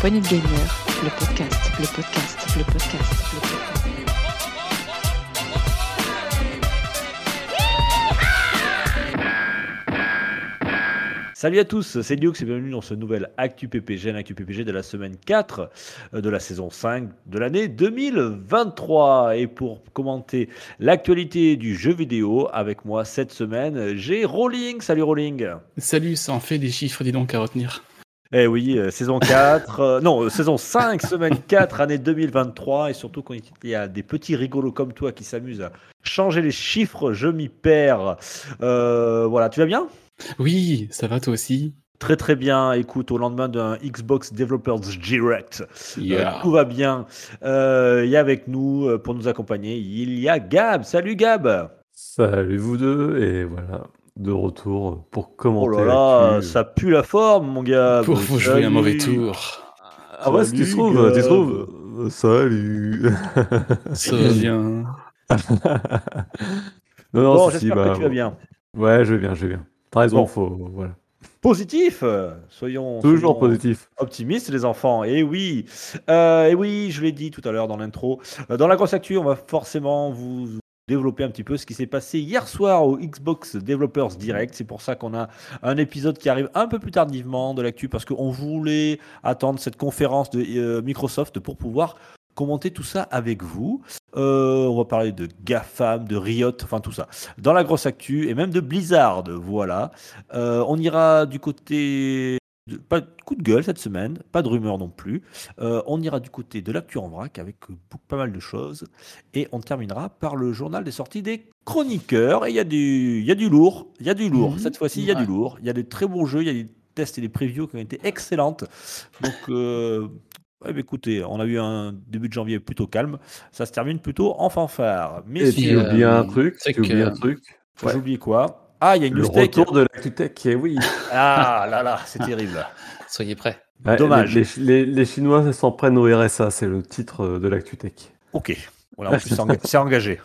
poignée de gamer, le podcast, le podcast, le podcast, le podcast. Salut à tous, c'est Lux et bienvenue dans ce nouvel Actu PPG, l'Actu PPG de la semaine 4 euh, de la saison 5 de l'année 2023. Et pour commenter l'actualité du jeu vidéo avec moi cette semaine, j'ai Rolling. Salut Rolling. Salut, ça en fait des chiffres, dis donc, à retenir. Eh oui, euh, saison 4, euh, non, euh, saison 5, semaine 4, année 2023, et surtout quand il y a des petits rigolos comme toi qui s'amusent à changer les chiffres, je m'y perds. Euh, voilà, tu vas bien? Oui, ça va toi aussi Très très bien, écoute, au lendemain d'un Xbox Developers Direct, euh, Yeah. tout va bien. Il y a avec nous, pour nous accompagner, il y a Gab. Salut Gab Salut vous deux, et voilà, de retour pour Oh commenter là là, l'actu. ça pue la forme, mon Gab. Pour vous jouer un mauvais Salut. tour. Ah ouais, si tu Salut, trouves, tu trouves Salut Ça va bien. Non, non, Bon, si, si, j'espère bah, que tu vas bien. Ouais, je vais bien, je vais bien. T'as raison, Bon. faut... Voilà. Positif, soyons, Toujours soyons positif. optimistes les enfants. Et oui, Euh, et oui, je l'ai dit tout à l'heure dans l'intro. Euh, Dans la grosse actu, on va forcément vous développer un petit peu ce qui s'est passé hier soir au Xbox Developers Direct. C'est pour ça qu'on a un épisode qui arrive un peu plus tardivement de l'actu parce qu'on voulait attendre cette conférence de euh, Microsoft pour pouvoir commenter tout ça avec vous. Euh, on va parler de GAFAM, de Riot, enfin tout ça. Dans la grosse actu et même de Blizzard, voilà. Euh, on ira du côté... pas de coup de gueule cette semaine, pas de rumeurs non plus. Euh, on ira du côté de l'actu en vrac avec euh, pas mal de choses. Et on terminera par le journal des sorties des chroniqueurs. Et il y, a du- il y a du lourd. Il y a du lourd. Mhm. Cette fois-ci, il y a Ouais. du lourd. Il y a de très bons jeux. Il y a des tests et des previews qui ont été excellentes. Donc, euh, ouais, bah, écoutez, on a eu un début de janvier plutôt calme. Ça se termine plutôt en fanfare. Mais Et si tu euh, oublies un truc, c'est tu oublies un truc. ouais. j'ai oublié quoi? Ah, il y a une Le news tech. retour de l'actu tech, eh oui. Ah là là, c'est terrible. Soyez prêts. Ouais, Dommage. Les, les- les Chinois s'en prennent au RSA, c'est le titre de l'actu tech. Ok. Voilà, en plus, c'est enga- c'est engagé.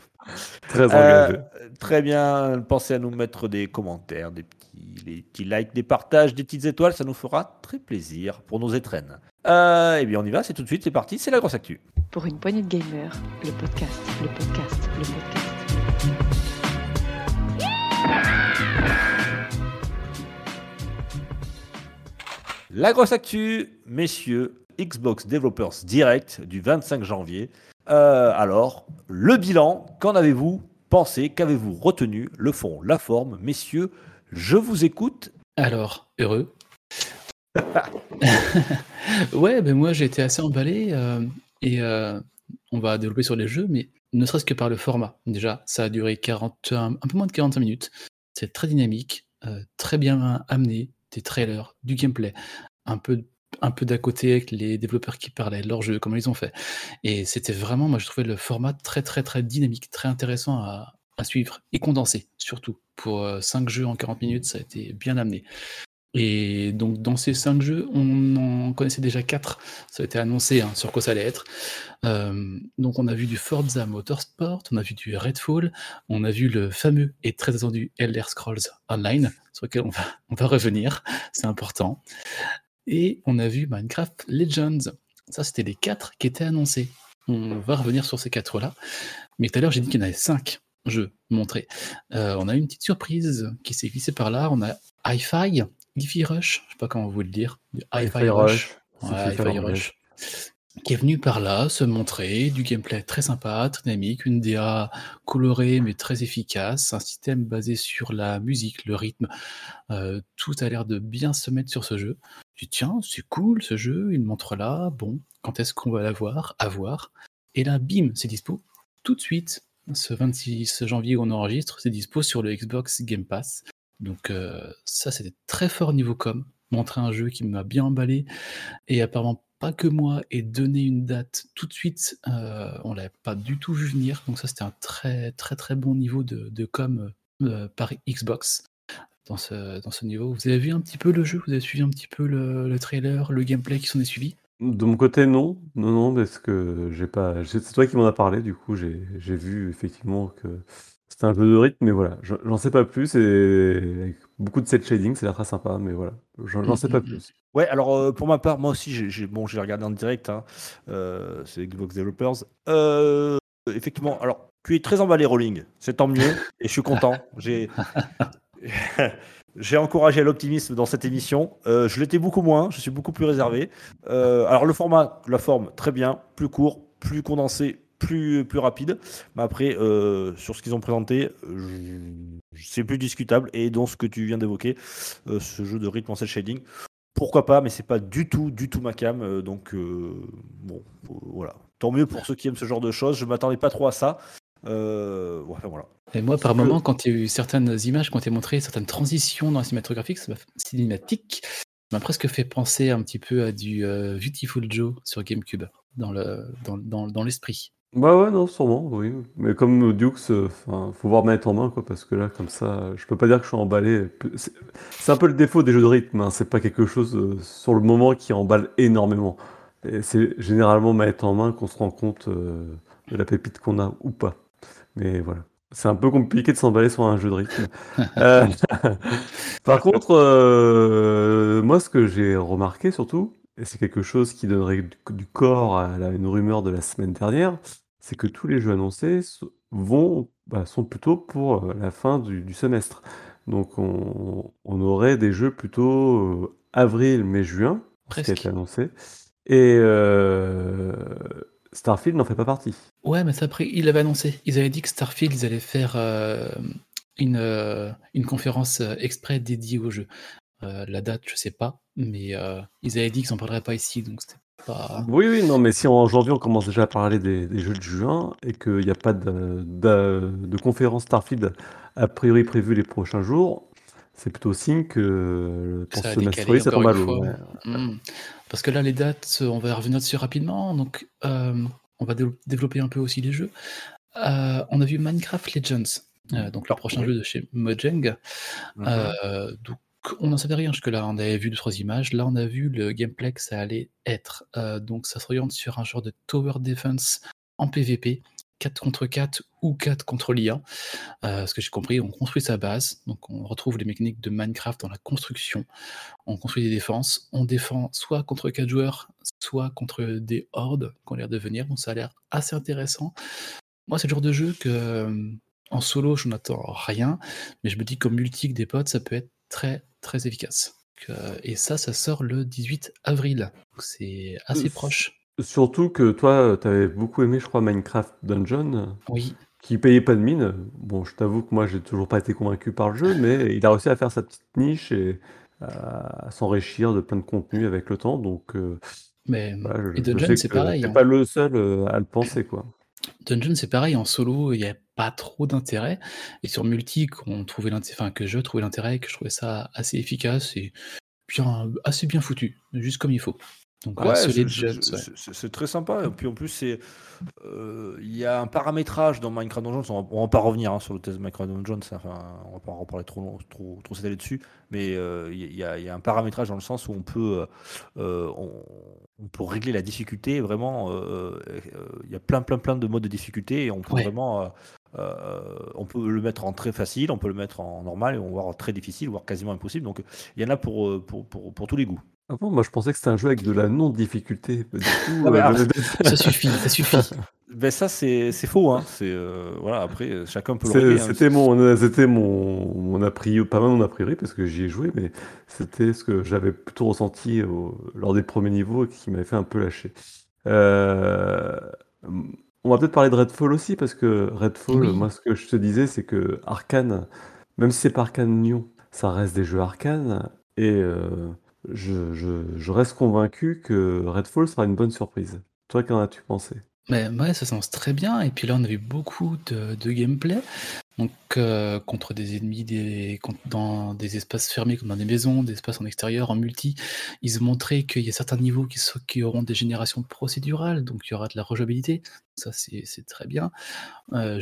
Très Euh, engagé. très bien. Pensez à nous mettre des commentaires, des petits, des petits likes, des partages, des petites étoiles. Ça nous fera très plaisir pour nos étrennes. Euh, eh bien, on y va. C'est tout de suite. C'est parti. C'est la grosse actu. Pour une poignée de gamer, le podcast, le podcast, le podcast. La grosse actu, messieurs, Xbox Developers Direct du 25 janvier. Euh, alors, le bilan, qu'en avez-vous pensé? Qu'avez-vous retenu? Le fond, la forme, messieurs, je vous écoute. Alors, heureux Ouais, ben moi j'ai été assez emballé euh, et euh, on va développer sur les jeux, mais ne serait-ce que par le format. Déjà, ça a duré 40, un, peu moins de 45 minutes. C'est très dynamique, euh, très bien amené, des trailers, du gameplay, un peu, un d'à côté avec les développeurs qui parlaient leur jeu, comment ils ont fait. Et c'était vraiment, moi je trouvais le format très très très dynamique, très intéressant à, suivre et condensé surtout. Pour 5 jeux en 40 minutes, ça a été bien amené. Et donc dans ces cinq jeux, on en connaissait déjà quatre. Ça a été annoncé hein, sur quoi ça allait être. Euh, donc on a vu du Forza Motorsport, on a vu du Redfall, on a vu le fameux et très attendu Elder Scrolls Online, sur lequel on va, revenir, c'est important. Et on a vu Minecraft Legends. Ça, c'était les quatre qui étaient annoncés. On va revenir sur ces quatre-là. Mais tout à l'heure, j'ai dit qu'il y en avait cinq jeux montrés. Euh, on a une petite surprise qui s'est glissée par là. On a Hi-Fi, Hi-Fi Rush, je sais pas comment vous le dire. du Hi-Fi Rush. Ouais. Qui est venu par là se montrer du gameplay très sympa, très dynamique, une DA colorée mais très efficace, un système basé sur la musique, le rythme. Euh, tout a l'air de bien se mettre sur ce jeu. Je dis, tiens, c'est cool ce jeu, il montre là, bon, quand est-ce qu'on va l'avoir? À voir. Et là, bim, c'est dispo tout de suite. Ce 26 janvier où on enregistre, c'est dispo sur le Xbox Game Pass. Donc euh, ça, c'était très fort niveau com. Montrer un jeu qui m'a bien emballé et apparemment pas que moi et donner une date tout de suite, euh, on l'avait pas du tout vu venir. Donc ça, c'était un très très très bon niveau de, com euh, par Xbox dans ce, niveau. Vous avez vu un petit peu le jeu? Vous avez suivi un petit peu le, le trailer, le gameplay qui s'en est suivi? De mon côté, non. Non, non, parce que j'ai pas. C'est toi qui m'en as parlé, du coup, j'ai vu effectivement que c'était un jeu de rythme, mais voilà, je- j'en sais pas plus et avec beaucoup de set shading, l'air très sympa, mais voilà, j'en sais pas Mm, mm, mm. plus. Ouais, alors euh, pour ma part, moi aussi, j'ai j'ai- bon, j'ai regardé en direct, hein, euh, c'est Xbox Developers. Euh, effectivement, alors, tu es très emballé, Rolling, c'est tant mieux, et je suis content. J'ai j'ai encouragé l'optimisme dans cette émission. Euh, je l'étais beaucoup moins, je suis beaucoup plus réservé. Euh, alors, le format, la forme, très bien, plus court, plus condensé, plus, plus rapide. Mais après, euh, sur ce qu'ils ont présenté, c'est plus discutable. Et dans ce que tu viens d'évoquer, euh, ce jeu de rythme en cel shading, pourquoi pas, mais c'est pas du tout, du tout ma cam. euh, donc, bon, voilà. Tant mieux pour ceux qui aiment ce genre de choses. Je m'attendais pas trop à ça. Euh, ouais, voilà. Et moi, par que- moment, quand il y a eu certaines images, quand il montré certaines transitions dans la cinématographique, ça m'a- cinématique, ça m'a presque fait penser un petit peu à du euh, Beautiful Joe sur GameCube, dans le dans, dans, dans l'esprit. Ouais, ouais, non, sûrement, oui. Mais comme Dukes, euh, enfin, faut voir mettre en main, quoi, parce que là, comme ça, je peux pas dire que je suis emballé. C'est c'est un peu le défaut des jeux de rythme, hein, c'est pas quelque chose euh, sur le moment qui emballe énormément. Et c'est généralement mettre en main qu'on se rend compte euh, de la pépite qu'on a ou pas. Mais voilà. C'est un peu compliqué de s'emballer sur un jeu de rythme. Euh, Par contre, moi, ce que j'ai remarqué surtout, et c'est quelque chose qui donnerait du, du corps à la- une rumeur de la semaine dernière, c'est que tous les jeux annoncés vont, bah, sont plutôt pour euh, la fin du, du semestre. Donc, on, on aurait des jeux plutôt euh, avril, mai, juin, ce qui a Presque. été annoncé. Et euh, Starfield n'en fait pas partie. Ouais, mais ça, après, ils l'avaient annoncé. Ils avaient dit que Starfield, ils allaient faire une, une conférence exprès dédiée au jeu. La date, je sais pas, mais ils avaient dit qu'ils n'en parleraient pas ici, donc c'était pas. Oui, oui, non, mais si aujourd'hui on commence déjà à parler des, des jeux de juin et qu'il n'y a pas de, de- de conférence Starfield a priori prévue les prochains jours, c'est plutôt signe que pour Ça décalé semestre ça tombe à l'eau. Hmm. Parce que là, les dates, on va revenir dessus rapidement. Donc, euh, on va dé- développer un peu aussi les jeux. Euh, on a vu Minecraft Legends, euh, donc le prochain oui. jeu de chez Mojang. Donc, on n'en savait rien jusque-là. On avait vu deux, trois images. Là, on a vu le gameplay que ça allait être. Euh, donc, ça s'oriente sur un genre de tower defense en PvP, 4 contre 4 ou 4 contre l'IA. Euh, ce que j'ai compris, on construit sa base. Donc, on retrouve les mécaniques de Minecraft dans la construction. On construit des défenses. On défend soit contre 4 joueurs, soit contre des hordes qui ont l'air de venir. Donc, ça a l'air assez intéressant. Moi, c'est le genre de jeu que euh, en solo, je n'attends rien, mais je me dis qu'en multi des potes, ça peut être très très efficace. Donc, euh, et ça, ça sort le 18 avril. C'est assez Euh, proche. Surtout que toi, tu avais beaucoup aimé, je crois, Minecraft Dungeon, Oui, qui payait pas de mine. Bon, je t'avoue que moi, j'ai toujours pas été convaincu par le jeu, mais il a réussi à faire sa petite niche et à s'enrichir de plein de contenu avec le temps. Donc, euh, mais voilà, je, et Dungeon, c'est pareil. t'es hein. pas le seul à le penser, quoi. Dungeon, c'est pareil, en solo, il n'y a pas trop d'intérêt. Et sur multi, qu'on trouvait l'intérêt, enfin, que je trouvais l'intérêt, que je trouvais ça assez efficace et bien, assez bien foutu, juste comme il faut. Donc Ouais, c'est- très sympa. Et puis en plus, c'est euh, il y a un paramétrage dans Minecraft Dungeons. On va, on va pas revenir hein, sur le test Minecraft Dungeons. Enfin, on va pas en reparler trop, long- trop, trop s'étaler dessus. Mais euh, il y, a- il y a un paramétrage dans le sens où on peut, euh, euh, on, on peut régler la difficulté. Vraiment, euh, euh, il y a plein, plein, plein de modes de difficulté et on peut Ouais. vraiment, euh, euh, on peut le mettre en très facile, on peut le mettre en normal et on va voir très difficile, voire quasiment impossible. Donc, il y en a pour, euh, pour, pour, pour tous les goûts. Ah bon, moi je pensais que c'était un jeu avec de la non-difficulté. Du coup, Ah, euh, je- Ça suffit, ça suffit. Ben ça c'est c'est faux hein. C'est euh, voilà après euh, chacun peut le hein. C'était mon, euh, c'était mon, mon a priori, pas mal mon a priori parce que j'y ai joué, mais c'était ce que j'avais plutôt ressenti au- lors des premiers niveaux et qui m'avait fait un peu lâcher. Euh, on va peut-être parler de Redfall aussi parce que Redfall, Oui. moi ce que je te disais, c'est que Arkane, même si c'est pas Arkane Lyon, ça reste des jeux Arkane et euh, je, je- je reste convaincu que Redfall sera une bonne surprise. Toi, qu'en as-tu pensé? Mais ouais, ça s'annonce très bien. Et puis là, on a vu beaucoup de, de gameplay. Donc, euh, contre des ennemis dans des espaces fermés, comme dans des maisons, des espaces en extérieur, en multi. Ils ont montré qu'il y a certains niveaux qui, auront des générations procédurales, donc il y aura de la rejouabilité. Ça, c'est très bien. Euh,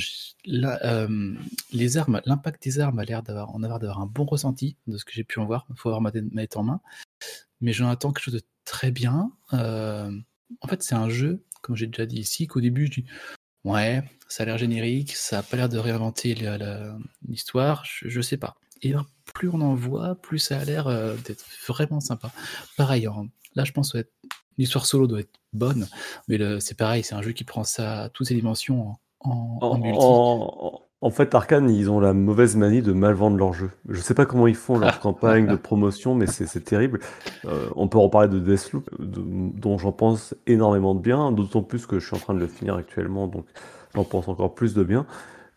euh, les armes, l'impact des armes a l'air d'avoir avoir un bon ressenti de ce que j'ai pu en voir. Il faut avoir ma manette en main. Mais j'en attends quelque chose de très bien. En fait, c'est un jeu, comme j'ai déjà dit ici, qu'au début, je dis Ouais, ça a l'air générique, ça a pas l'air de réinventer l'histoire, je, je sais pas. et ben, plus on en voit, plus ça a l'air euh, d'être vraiment sympa. Pareil, hein, là je pense que l'histoire solo doit être bonne, mais c'est pareil, c'est un jeu qui prend ça à toutes ses dimensions en, en, en En, multi. En- en fait, Arkane, ils ont la mauvaise manie de mal vendre leur jeu. Je sais pas comment ils font leur campagne de promotion, mais c'est terrible. Euh, on peut reparler de Deathloop, de- dont j'en pense énormément de bien, d'autant plus que je suis en train de le finir actuellement, donc j'en pense encore plus de bien.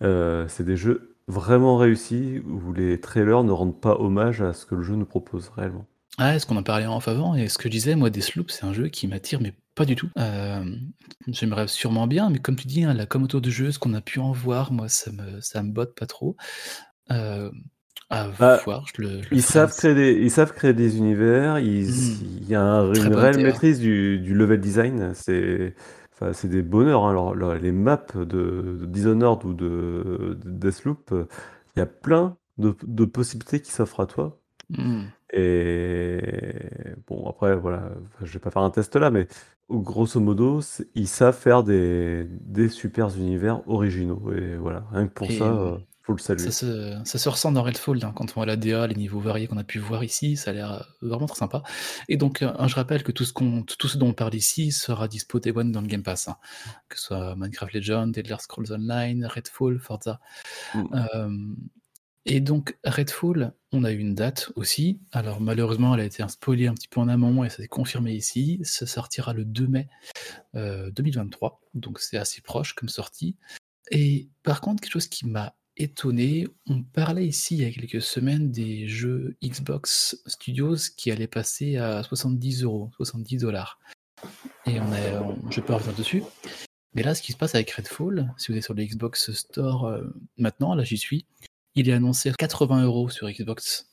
Euh, c'est des jeux vraiment réussis où les trailers ne rendent pas hommage à ce que le jeu nous propose réellement. Ah, est-ce qu'on en parlait en avant Et ce que je disais, moi, Deathloop, c'est un jeu qui m'attire, mais pas du tout. Euh, J'aimerais sûrement bien, mais comme tu dis, hein, la com autour du jeu, ce qu'on a pu en voir, moi, ça me, ça me botte pas trop. Euh, à Bah, voir, je le, je le Ils savent créer des, ils savent créer des univers. Ils, Mm. Il y a un- une réelle maîtrise du, du level design. C'est, enfin, des bonheurs. hein. Alors, les maps de, de Dishonored ou de, de Deathloop, il y a plein de, de possibilités qui s'offrent à toi. Hmm. Et bon, après, voilà, je vais pas faire un test là, mais grosso modo, c'est- ils savent faire des, des super univers originaux. Et voilà, rien que pour Et, ça, euh, faut le saluer. Ça se, ça se ressent dans Redfall, hein, quand on voit la DA, les niveaux variés qu'on a pu voir ici, ça a l'air euh, vraiment très sympa. Et donc, euh, je rappelle que tout ce, qu'on, tout ce dont on parle ici sera dispo Day One dans le Game Pass, hein. que ce soit Minecraft Legends, Elder Scrolls Online, Redfall, Forza. Mm. Euh, et donc, Redfall, on a eu une date aussi. Alors, malheureusement, elle a été un spoilée un petit peu en amont et ça s'est confirmé ici. Ça sortira le 2 mai euh, 2023, donc c'est assez proche comme sortie. Et par contre, quelque chose qui m'a étonné, on parlait ici il y a quelques semaines des jeux Xbox Studios qui allaient passer à 70 euros, 70 dollars. Et on a, on- je peux revenir dessus. Mais là, ce qui se passe avec Redfall, si vous êtes sur le Xbox Store euh, maintenant, là j'y suis, il est annoncé à 80 euros sur Xbox.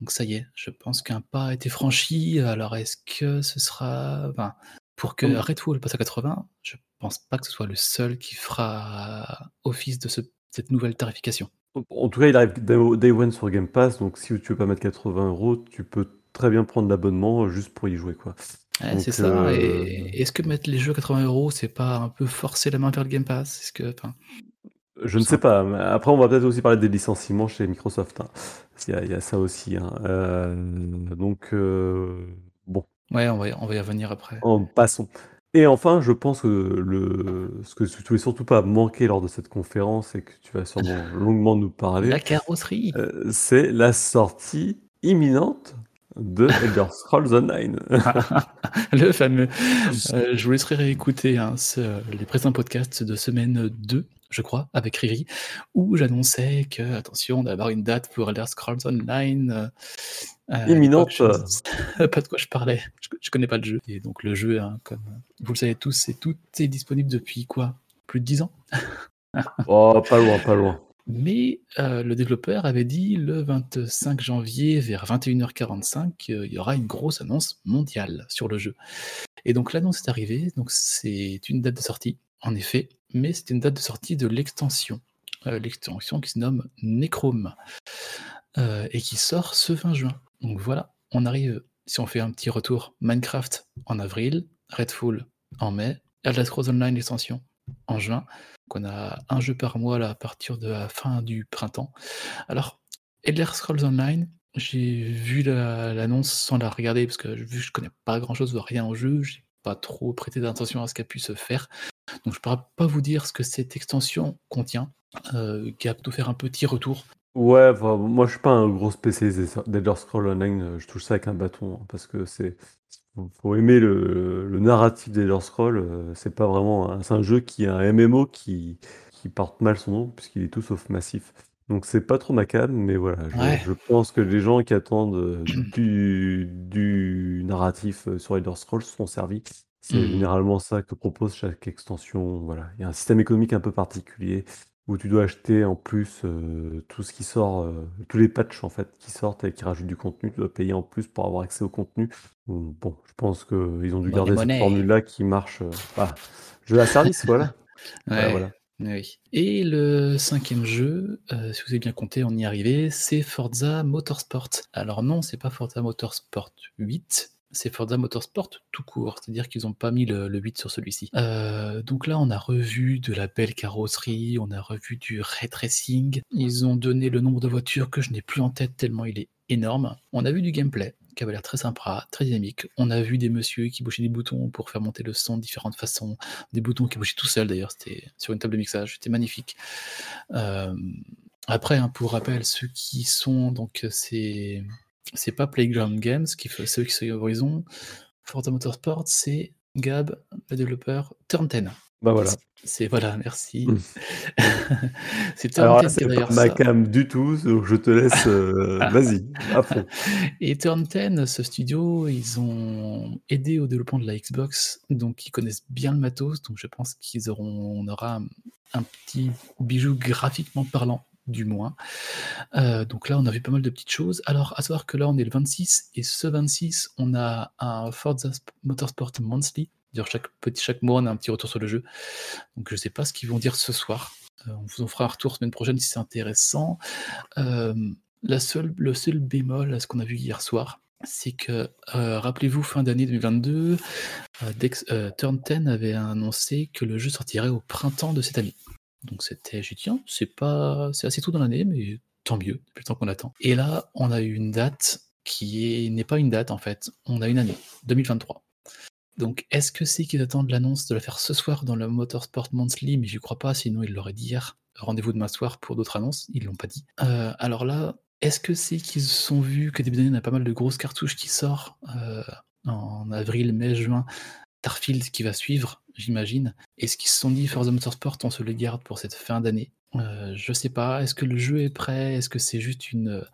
Donc ça y est, je pense qu'un pas a été franchi. Alors est-ce que ce sera... enfin, pour que Mm. Redfall passe à 80, je pense pas que ce soit le seul qui fera office de ce- cette nouvelle tarification. En tout cas, il arrive day one sur Game Pass, donc si tu veux pas mettre 80 euros, tu peux très bien prendre l'abonnement euh, juste pour y jouer, quoi. Ouais, c'est ça. euh, Et est-ce que mettre les jeux à 80 euros, c'est pas un peu forcer la main vers le Game Pass? Est-ce que, enfin, Je ne sais pas. mais Après, on va peut-être aussi parler des licenciements chez Microsoft. hein. Il y a, il y a ça aussi. hein. Euh, donc, euh, bon, ouais, on va, y- on va y revenir après. en passons. Et enfin, je pense que le, ce que tu voulais surtout pas manquer lors de cette conférence et que tu vas sûrement longuement nous parler, La carrosserie. euh, c'est la sortie imminente de Elder Scrolls Online. le fameux. Euh, je vous laisserai réécouter hein, ce- les précédents podcasts de semaine 2, je crois, avec Riri, où j'annonçais que, attention, d'avoir une date pour Elder Scrolls Online. euh, à Imminente. je pas de quoi je parlais. Je, je connais pas le jeu. Et donc, le jeu, hein, comme vous le savez tous, c'est tout est disponible depuis quoi? Plus de 10 ans? Oh, pas loin, pas loin. Mais euh, le développeur avait dit le 25 janvier vers 21h45 qu'il y aura une grosse annonce mondiale sur le jeu. Et donc l'annonce est arrivée, donc c'est une date de sortie, en effet, mais c'est une date de sortie de l'extension. Euh, l'extension qui se nomme Necrome euh, et qui sort ce 20 juin. Donc voilà, on arrive, si on fait un petit retour, Minecraft en avril, Redfall en mai, Elder Scrolls Online l'extension en juin. Donc on a un jeu par mois à partir de la fin du printemps. Alors, Elder Scrolls Online, j'ai vu la- l'annonce sans la regarder parce que vu que je connais pas grand chose rien au jeu, j'ai pas trop prêté d'attention à ce qui a pu se faire. Donc je pourrais pas vous dire ce que cette extension contient, euh, qui a plutôt faire un petit retour. Ouais, moi je suis pas un gros spécialiste d'Elder Scrolls Online, euh, je touche ça avec un bâton, hein, parce que c'est faut aimer le, le narratif d'Elder Scrolls, euh, c'est pas vraiment un, c'est un jeu qui a un MMO qui, qui porte mal son nom, puisqu'il est tout sauf massif. Donc c'est pas trop ma cam, mais voilà, je, Ouais. je pense que les gens qui attendent du, du narratif sur Elder Scrolls seront servis. C'est Mhm. généralement ça que propose chaque extension. Voilà, il y a un système économique un peu particulier où tu dois acheter en plus tout ce qui sort, tous les patchs en fait qui sortent et qui rajoutent du contenu, tu dois payer en plus pour avoir accès au contenu. Bon, je pense qu'ils ont dû Money, garder cette money. formule-là qui marche. bah, jeu à service, voilà. Voilà, Ouais. voilà. Oui. Et le cinquième jeu, euh, si vous avez bien compté, on y est arrivé, c'est Forza Motorsport. Alors non, c'est pas Forza Motorsport 8, c'est Forza Motorsport tout court, c'est-à-dire qu'ils n'ont pas mis le, le 8 sur celui-ci. Euh, donc là, on a revu de la belle carrosserie, on a revu du ray tracing, ils ont donné le nombre de voitures que je n'ai plus en tête tellement il est énorme. On a vu du gameplay qui avait l'air très sympa, très dynamique. On a vu des messieurs qui bouchaient des boutons pour faire monter le son de différentes façons, des boutons qui bouchaient tout seuls d'ailleurs, c'était sur une table de mixage, c'était magnifique. Euh, après, hein, pour rappel, ceux qui sont donc c'est c'est pas Playground Games qui fait ceux qui sont Horizon, Forza Motorsport, c'est Gab, le développeur Turn 10. Bah voilà. C'est voilà, merci. Mm. c'est Alors 10 là, c'est pas ma cam du tout, donc je te laisse. euh, Vas-y, à fond. Et Turn 10, ce studio, ils ont aidé au développement de la Xbox, donc ils connaissent bien le matos, donc je pense qu'ils auront, on aura un petit bijou graphiquement parlant, du moins. Euh, donc là, on a vu pas mal de petites choses. Alors, à savoir que là, on est le 26, et ce 26, on a un Forza Sp- Motorsport Monthly. Chaque petit chaque mois, on a un petit retour sur le jeu. Donc, je sais pas ce qu'ils vont dire ce soir. Euh, on vous en fera un retour semaine prochaine si c'est intéressant. Euh, la seule, le seul bémol à ce qu'on a vu hier soir, c'est que, rappelez-vous, fin d'année 2022, euh, Dex, euh, Turn 10 avait annoncé que le jeu sortirait au printemps de cette année. Donc c'était, dit, tiens, c'est pas, c'est assez tôt dans l'année, mais tant mieux, depuis le temps qu'on attend. Et là, on a eu une date qui est- n'est pas une date en fait, on a une année, 2023. Donc est-ce que c'est qu'ils attendent l'annonce de la faire ce soir dans le Motorsport Monthly, mais j'y crois pas, sinon ils l'auraient dit hier. Rendez-vous demain soir pour d'autres annonces, ils l'ont pas dit. Euh, alors là, est-ce que c'est qu'ils se sont vus que début d'année, on a pas mal de grosses cartouches qui sortent euh, en avril, mai, juin, Starfield qui va suivre, j'imagine. Est-ce qu'ils se sont dit Forza Motorsport, on se le garde pour cette fin d'année? Euh, Je sais pas. Est-ce que le jeu est prêt? Est-ce que c'est juste une euh,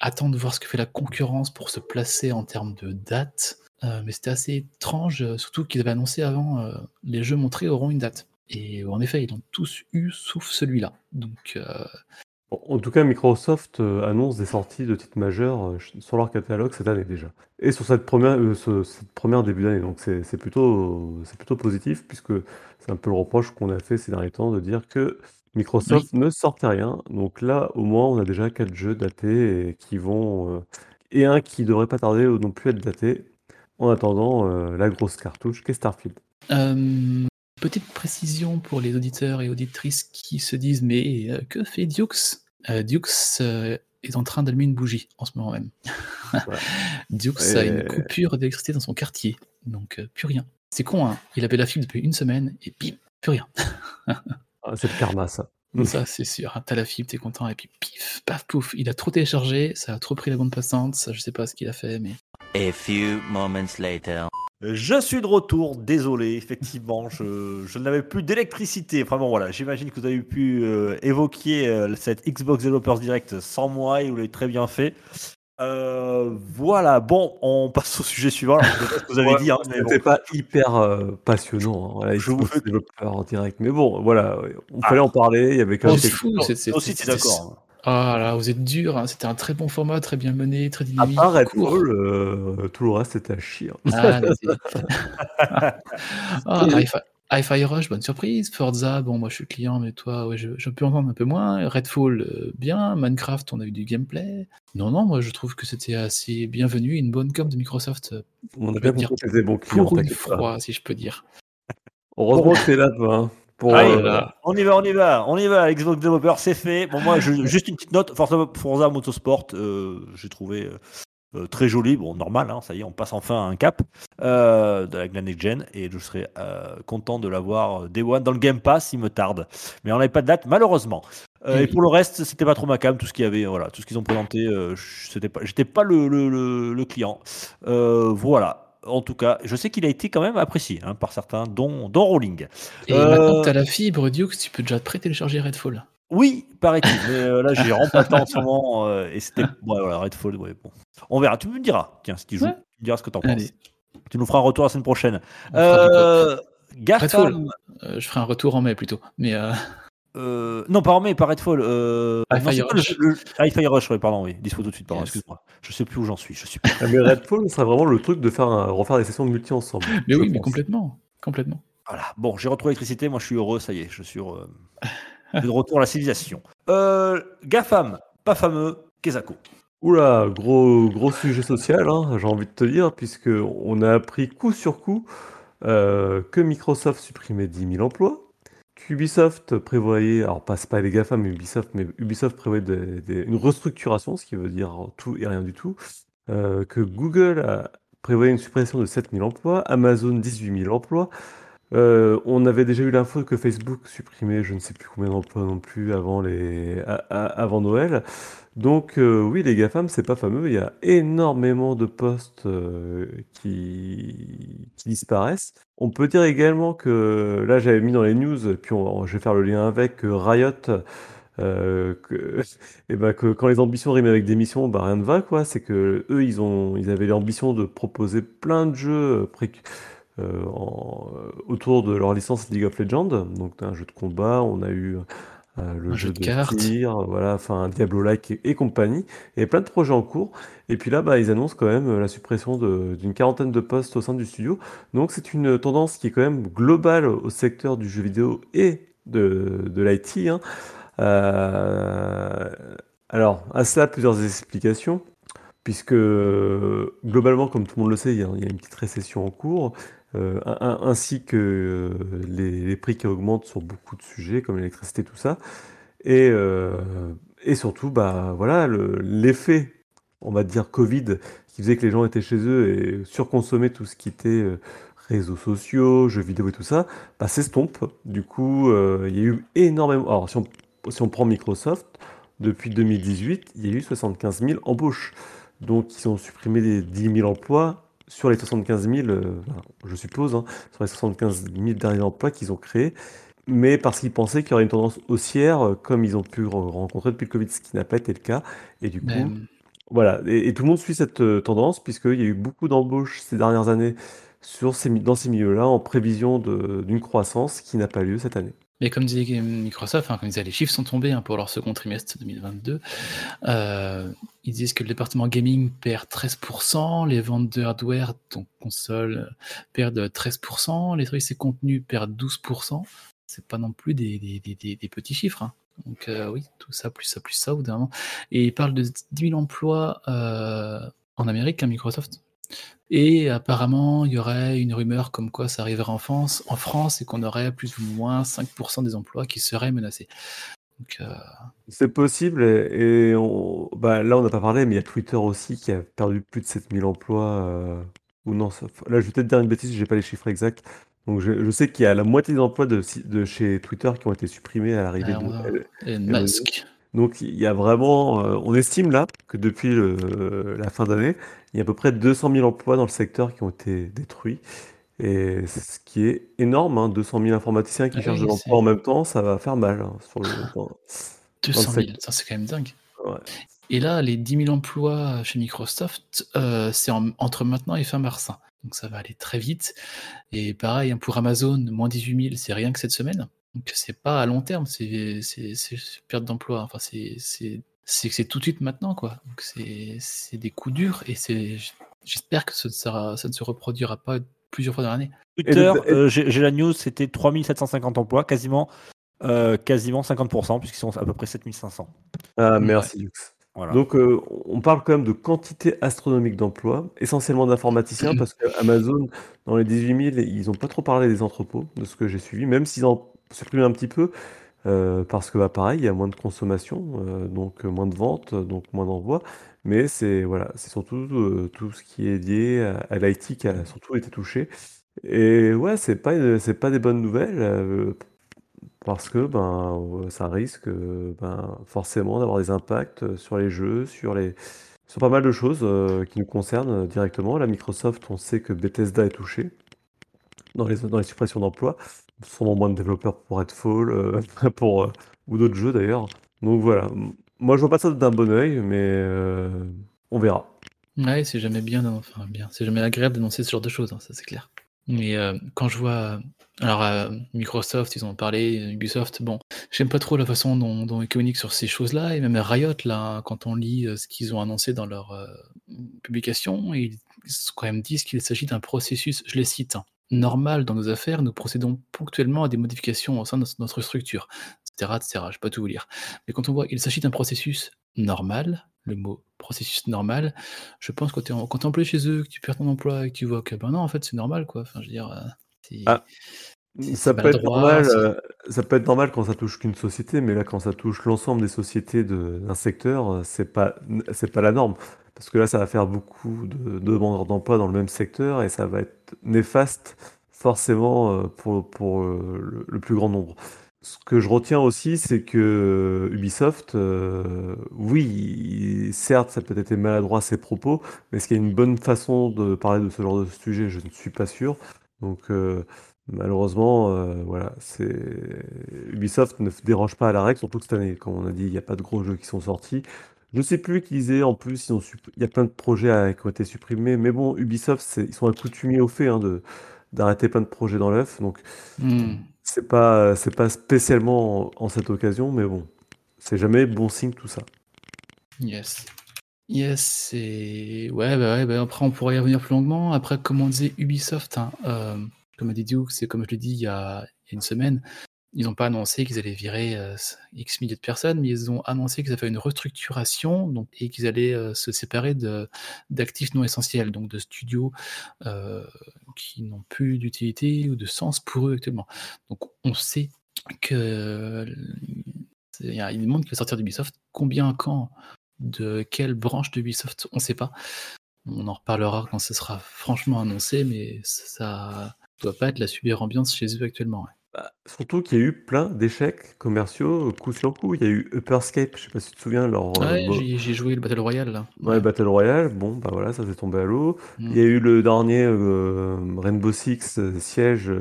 attendre de voir ce que fait la concurrence pour se placer en termes de date? Euh, Mais c'était assez étrange, euh, surtout qu'ils avaient annoncé avant les jeux montrés auront une date. Et en effet, ils l'ont tous eu sauf celui-là. Donc en tout cas, Microsoft euh, annonce des sorties de titres majeurs euh, sur leur catalogue cette année déjà. Et sur cette première, euh, ce- cette première début d'année. Donc c'est plutôt, c'est plutôt positif puisque c'est un peu le reproche qu'on a fait ces derniers temps de dire que Microsoft ne sortait rien. Donc là, au moins, on a déjà quatre jeux datés et qui vont. euh, et un qui devrait pas tarder non plus à être daté. En attendant euh, la grosse cartouche qu'est Starfield. Euh, petite précision pour les auditeurs et auditrices qui se disent mais euh, que fait Dukes Euh, Dukes euh, est en train d'allumer une bougie en ce moment même. Dukes a une coupure d'électricité dans son quartier, donc euh, plus rien. C'est con, hein il avait la fibre depuis une semaine et bim, plus rien. Ah, c'est le karma, ça. Ça c'est sûr, hein, t'as la fibre, t'es content et puis pif, paf, pouf, il a trop téléchargé, ça a trop pris la bande passante, ça je sais pas ce qu'il a fait mais... A few moments later. Je suis de retour, désolé, effectivement, je, je n'avais plus d'électricité. Vraiment, voilà, j'imagine que vous avez pu euh, évoquer euh, cette Xbox Developers Direct sans moi et vous l'avez très bien fait. Euh, voilà, bon, on passe au sujet suivant. Alors, je sais pas ce que vous avez Ouais, dit, hein, mais bon. C'était pas hyper euh, passionnant, hein, voilà, Je Xbox vous- développeur en direct. Mais bon, voilà, on Ah. fallait en parler. Il y avait quand même c'est fou, c'est- d'accord. Ah là, vous êtes dur, hein, c'était un très bon format, très bien mené, très À dynamique. part court. Redfall, euh, tout le reste c'était à chier. hein. Ah, ah, Hi-Fi Rush, bonne surprise. Forza, bon, moi je suis client, mais toi, ouais, je, je peux entendre un peu moins. Redfall, euh, bien. Minecraft, on a eu du gameplay. Non, non, moi je trouve que c'était assez bienvenu, une bonne com de Microsoft euh, On a bien dire, compris que t'étais bon client. pour une fois, si je peux dire. Heureusement que t'es là, toi. hein, pour, Allez, euh. On y va, on y va, on y va. Xbox Developer, c'est fait. Bon, moi, je- juste une petite note. Forza, Forza Motorsport, euh, j'ai trouvé euh, très joli. Bon, normal, hein, ça y est, on passe enfin à un cap euh, de la Next Gen et je serai euh, content de l'avoir Day One dans le Game Pass. Il me tarde, mais on n'avait pas de date, malheureusement. Euh, et pour le reste, c'était pas trop ma cam. Tout ce qu'il y avait, voilà, tout ce qu'ils ont présenté, euh, c'était pas, j'étais pas le, le, le- le client. Euh, voilà. En tout cas, je sais qu'il a été quand même apprécié hein, par certains, dont, dont Rolling. Et Euh, maintenant que t'as la fibre, Duke, tu peux déjà pré-télécharger Redfall. Oui, paraît-il. Mais euh, là, j'ai vraiment pas en ce moment. euh, et c'était. Ouais, voilà, Redfall, ouais, bon. On verra. Tu me diras, tiens, si tu joues. Ouais. Tu me diras ce que t'en penses. Tu nous feras un retour la semaine prochaine. Euh, Redfall. Euh, je ferai un retour en mai plutôt. Mais euh, non, pas mai, pas Redfall. Euh, Hi-Fi Rush. Le, le- Hi-Fi Rush, ouais, pardon, oui. Dispo tout de suite, pardon, Yes. excuse-moi. Je sais plus où j'en suis. Je suis. mais Redfall, ce serait vraiment le truc de faire un- refaire des sessions de multi ensemble. mais oui, mais complètement. Complètement. Voilà. Bon, j'ai retrouvé l'électricité. Moi, je suis heureux. Ça y est, je suis heureux. de retour à la civilisation. Euh, GAFAM, pas fameux. Kezako. Oula, gros, gros sujet social, hein, j'ai envie de te dire, puisque on a appris coup sur coup euh, que Microsoft supprimait 10 000 emplois, qu'Ubisoft prévoyait, alors pas, pas les GAFA, mais Ubisoft, mais Ubisoft prévoyait une restructuration, ce qui veut dire tout et rien du tout, euh, que Google a, prévoyait une suppression de 7 000 emplois, Amazon 18 000 emplois, euh, on avait déjà eu l'info que Facebook supprimait je ne sais plus combien d'emplois non plus avant, Noël. Donc euh, oui, les GAFAM, c'est pas fameux. Il y a énormément de postes euh, qui, disparaissent. On peut dire également que là, j'avais mis dans les news, puis je vais faire le lien avec que Riot, que, et ben que quand les ambitions riment avec des missions, bah rien ne va quoi. C'est que eux, ils ont, ils avaient l'ambition de proposer plein de jeux en- euh, autour de leur licence League of Legends. Donc un jeu de combat, on a eu euh, le Un jeu de de cartes. tir, voilà, enfin Diablo-like et, et compagnie. Et plein de projets en cours. Et puis là, bah, ils annoncent quand même euh, la suppression d'une quarantaine de postes au sein du studio. Donc c'est une tendance qui est quand même globale au secteur du jeu vidéo et de, de l'IT. hein. Euh, alors, à cela, plusieurs explications puisque euh, globalement, comme tout le monde le sait, il y a, il y a une petite récession en cours, euh, ainsi que euh, les, prix qui augmentent sur beaucoup de sujets, comme l'électricité, tout ça. Et, euh, et surtout, bah, voilà, le- l'effet, on va dire, Covid, qui faisait que les gens étaient chez eux et surconsommaient tout ce qui était réseaux sociaux, jeux vidéo et tout ça, bah, s'estompe. Du coup, il y a eu énormément... Alors, si on, si on prend Microsoft, depuis 2018, il y a eu 75 000 embauches. Donc, ils ont supprimé les 10 000 emplois sur les 75 000, euh, je suppose, hein, sur les 75 000 derniers emplois qu'ils ont créés, mais parce qu'ils pensaient qu'il y aurait une tendance haussière, euh, comme ils ont pu re- rencontrer depuis le Covid, ce qui n'a pas été le cas. Et du coup, voilà. Et, et tout le monde suit cette euh, tendance, puisqu'il y a eu beaucoup d'embauches ces dernières années sur ces, dans ces milieux-là, en prévision d'une croissance qui n'a pas lieu cette année. Mais comme disait Microsoft, hein, comme disait, les chiffres sont tombés hein, pour leur second trimestre 2022. Euh, ils disent que le département gaming perd 13%, les ventes de hardware, donc consoles, perdent 13%, les trucs et contenus perdent 12%. C'est pas non plus des, petits chiffres. hein. Donc euh, oui, tout ça, plus ça, plus ça, au bout. Et ils parlent de 10 000 emplois euh, en Amérique à Microsoft. Et apparemment, il y aurait une rumeur comme quoi ça arriverait en France, en France et qu'on aurait plus ou moins 5% des emplois qui seraient menacés. Euh, C'est possible, et, et on- bah, là on n'a pas parlé, mais il y a Twitter aussi qui a perdu plus de 7000 emplois. euh, ou non, ça- là je vais peut-être dire une bêtise, j'ai pas les chiffres exacts. Donc je, je sais qu'il y a la moitié des emplois de, chez Twitter qui ont été supprimés à l'arrivée ah, de Elon Musk. Donc il y a vraiment, euh, on estime là que depuis le- la fin d'année, il y a à peu près 200 000 emplois dans le secteur qui ont été détruits. Et ce qui est énorme, hein, 200 000 informaticiens qui Ah cherchent oui, de l'emploi en même temps, ça va faire mal hein, sur le, dans- dans le 200 000, secteur. ça c'est quand même dingue. Ouais. Et là, les 10 000 emplois chez Microsoft, euh, c'est en- entre maintenant et fin mars. hein. Donc ça va aller très vite. Et pareil, hein, pour Amazon, moins 18 000, c'est rien que cette semaine. Donc c'est pas à long terme, c'est perte d'emploi. Enfin, c'est c'est- que c'est tout de suite maintenant, quoi. Donc c'est c'est des coups durs et c'est j'espère que ça ne, sera- ça ne se reproduira pas plusieurs fois dans l'année. Twitter, euh, j'ai j'ai la news, c'était 3750 emplois, quasiment, euh, quasiment 50%, puisqu'ils sont à peu près 7500. Ah, Ouais. merci Lux. Voilà. Donc, euh, on parle quand même de quantité astronomique d'emplois, essentiellement d'informaticiens, parce que Amazon, dans les 18 000, ils n'ont pas trop parlé des entrepôts, de ce que j'ai suivi, même s'ils en suppriment un petit peu, euh, parce que, bah, pareil, il y a moins de consommation, euh, donc euh, moins de ventes, donc moins d'envois. Mais c'est voilà, c'est surtout tout ce qui est lié à, l'IT qui a surtout été touché. Et ouais, c'est pas, c'est pas des bonnes nouvelles. parce que ben, ça risque ben, forcément d'avoir des impacts sur les jeux, sur les, sur pas mal de choses qui nous concernent directement. La Microsoft, on sait que Bethesda est touché dans les, dans les suppressions d'emplois. Sûrement moins de développeurs pour Redfall, euh, pour, euh, ou d'autres jeux d'ailleurs. Donc voilà. Moi, je vois pas ça d'un bon oeil, mais euh, on verra. Ouais, c'est jamais bien, enfin bien, c'est jamais agréable d'annoncer ce genre de choses, hein, ça c'est clair. Mais euh, quand je vois, alors Microsoft, ils ont parlé, Ubisoft, bon, j'aime pas trop la façon dont, dont ils communiquent sur ces choses-là, et même Riot, là, quand on lit ce qu'ils ont annoncé dans leur publication, ils quand même disent qu'il s'agit d'un processus, je les cite, hein, normal dans nos affaires, nous procédons ponctuellement à des modifications au sein de notre structure, etc., etc. Je vais pas tout vous lire. Mais quand on voit qu'il s'agit d'un processus normal, le mot processus normal. Je pense que quand tu es, employé chez eux, que tu perds ton emploi et que tu vois que ben non, en fait, c'est normal, quoi. Enfin, je veux dire, euh, Ah, Ça peut être normal, euh, ça peut être normal quand ça touche qu'une société, mais là, quand ça touche l'ensemble des sociétés de- d'un secteur, euh, c'est pas, pas la norme. Parce que là, ça va faire beaucoup de, de demandeurs d'emploi dans le même secteur et ça va être néfaste forcément euh, pour, euh, le, plus grand nombre. Ce que je retiens aussi, c'est que Ubisoft, euh, oui, certes, ça a peut-être été maladroit ses propos, mais est-ce qu'il y a une bonne façon de parler de ce genre de sujet? Je ne suis pas sûr. Donc, Malheureusement, voilà, c'est Ubisoft ne déroge pas à la règle, surtout que cette année, comme on a dit, il n'y a pas de gros jeux qui sont sortis. Je ne sais plus qui disait, en plus, ils ont supp- il y a plein de projets à- qui ont été supprimés, mais bon, Ubisoft, c'est- ils sont accoutumés au fait hein, de d'arrêter plein de projets dans l'œuf, donc Hmm. c'est pas c'est pas spécialement en, en cette occasion, mais bon, c'est jamais bon signe tout ça. Yes. Yes, et ouais, bah ouais, bah après on pourrait y revenir plus longuement. Après, comme on disait, Ubisoft, hein, euh, comme a dit Duke, c'est comme je l'ai dit il y a, il y a une semaine, ils n'ont pas annoncé qu'ils allaient virer euh, X milliers de personnes, mais ils ont annoncé qu'ils avaient fait une restructuration donc, et qu'ils allaient euh, se séparer d'actifs non essentiels, donc de studios euh, qui n'ont plus d'utilité ou de sens pour eux actuellement. Donc on sait que il y a une monde qui va sortir d'Ubisoft. Combien, quand, de quelle branche d'Ubisoft, on ne sait pas. On en reparlera quand ce sera franchement annoncé, mais ça doit pas être la super ambiance chez eux actuellement. Bah, surtout qu'il y a eu plein d'échecs commerciaux coup sur coup. Il y a eu Upperscape, je sais pas si tu te souviens, leur euh, Ouais, j'ai j'ai joué le Battle Royale là. ouais, Battle Royale. Bon, bah voilà, ça s'est tombé à l'eau. Mm. Il y a eu le dernier euh, Rainbow Six euh, Siège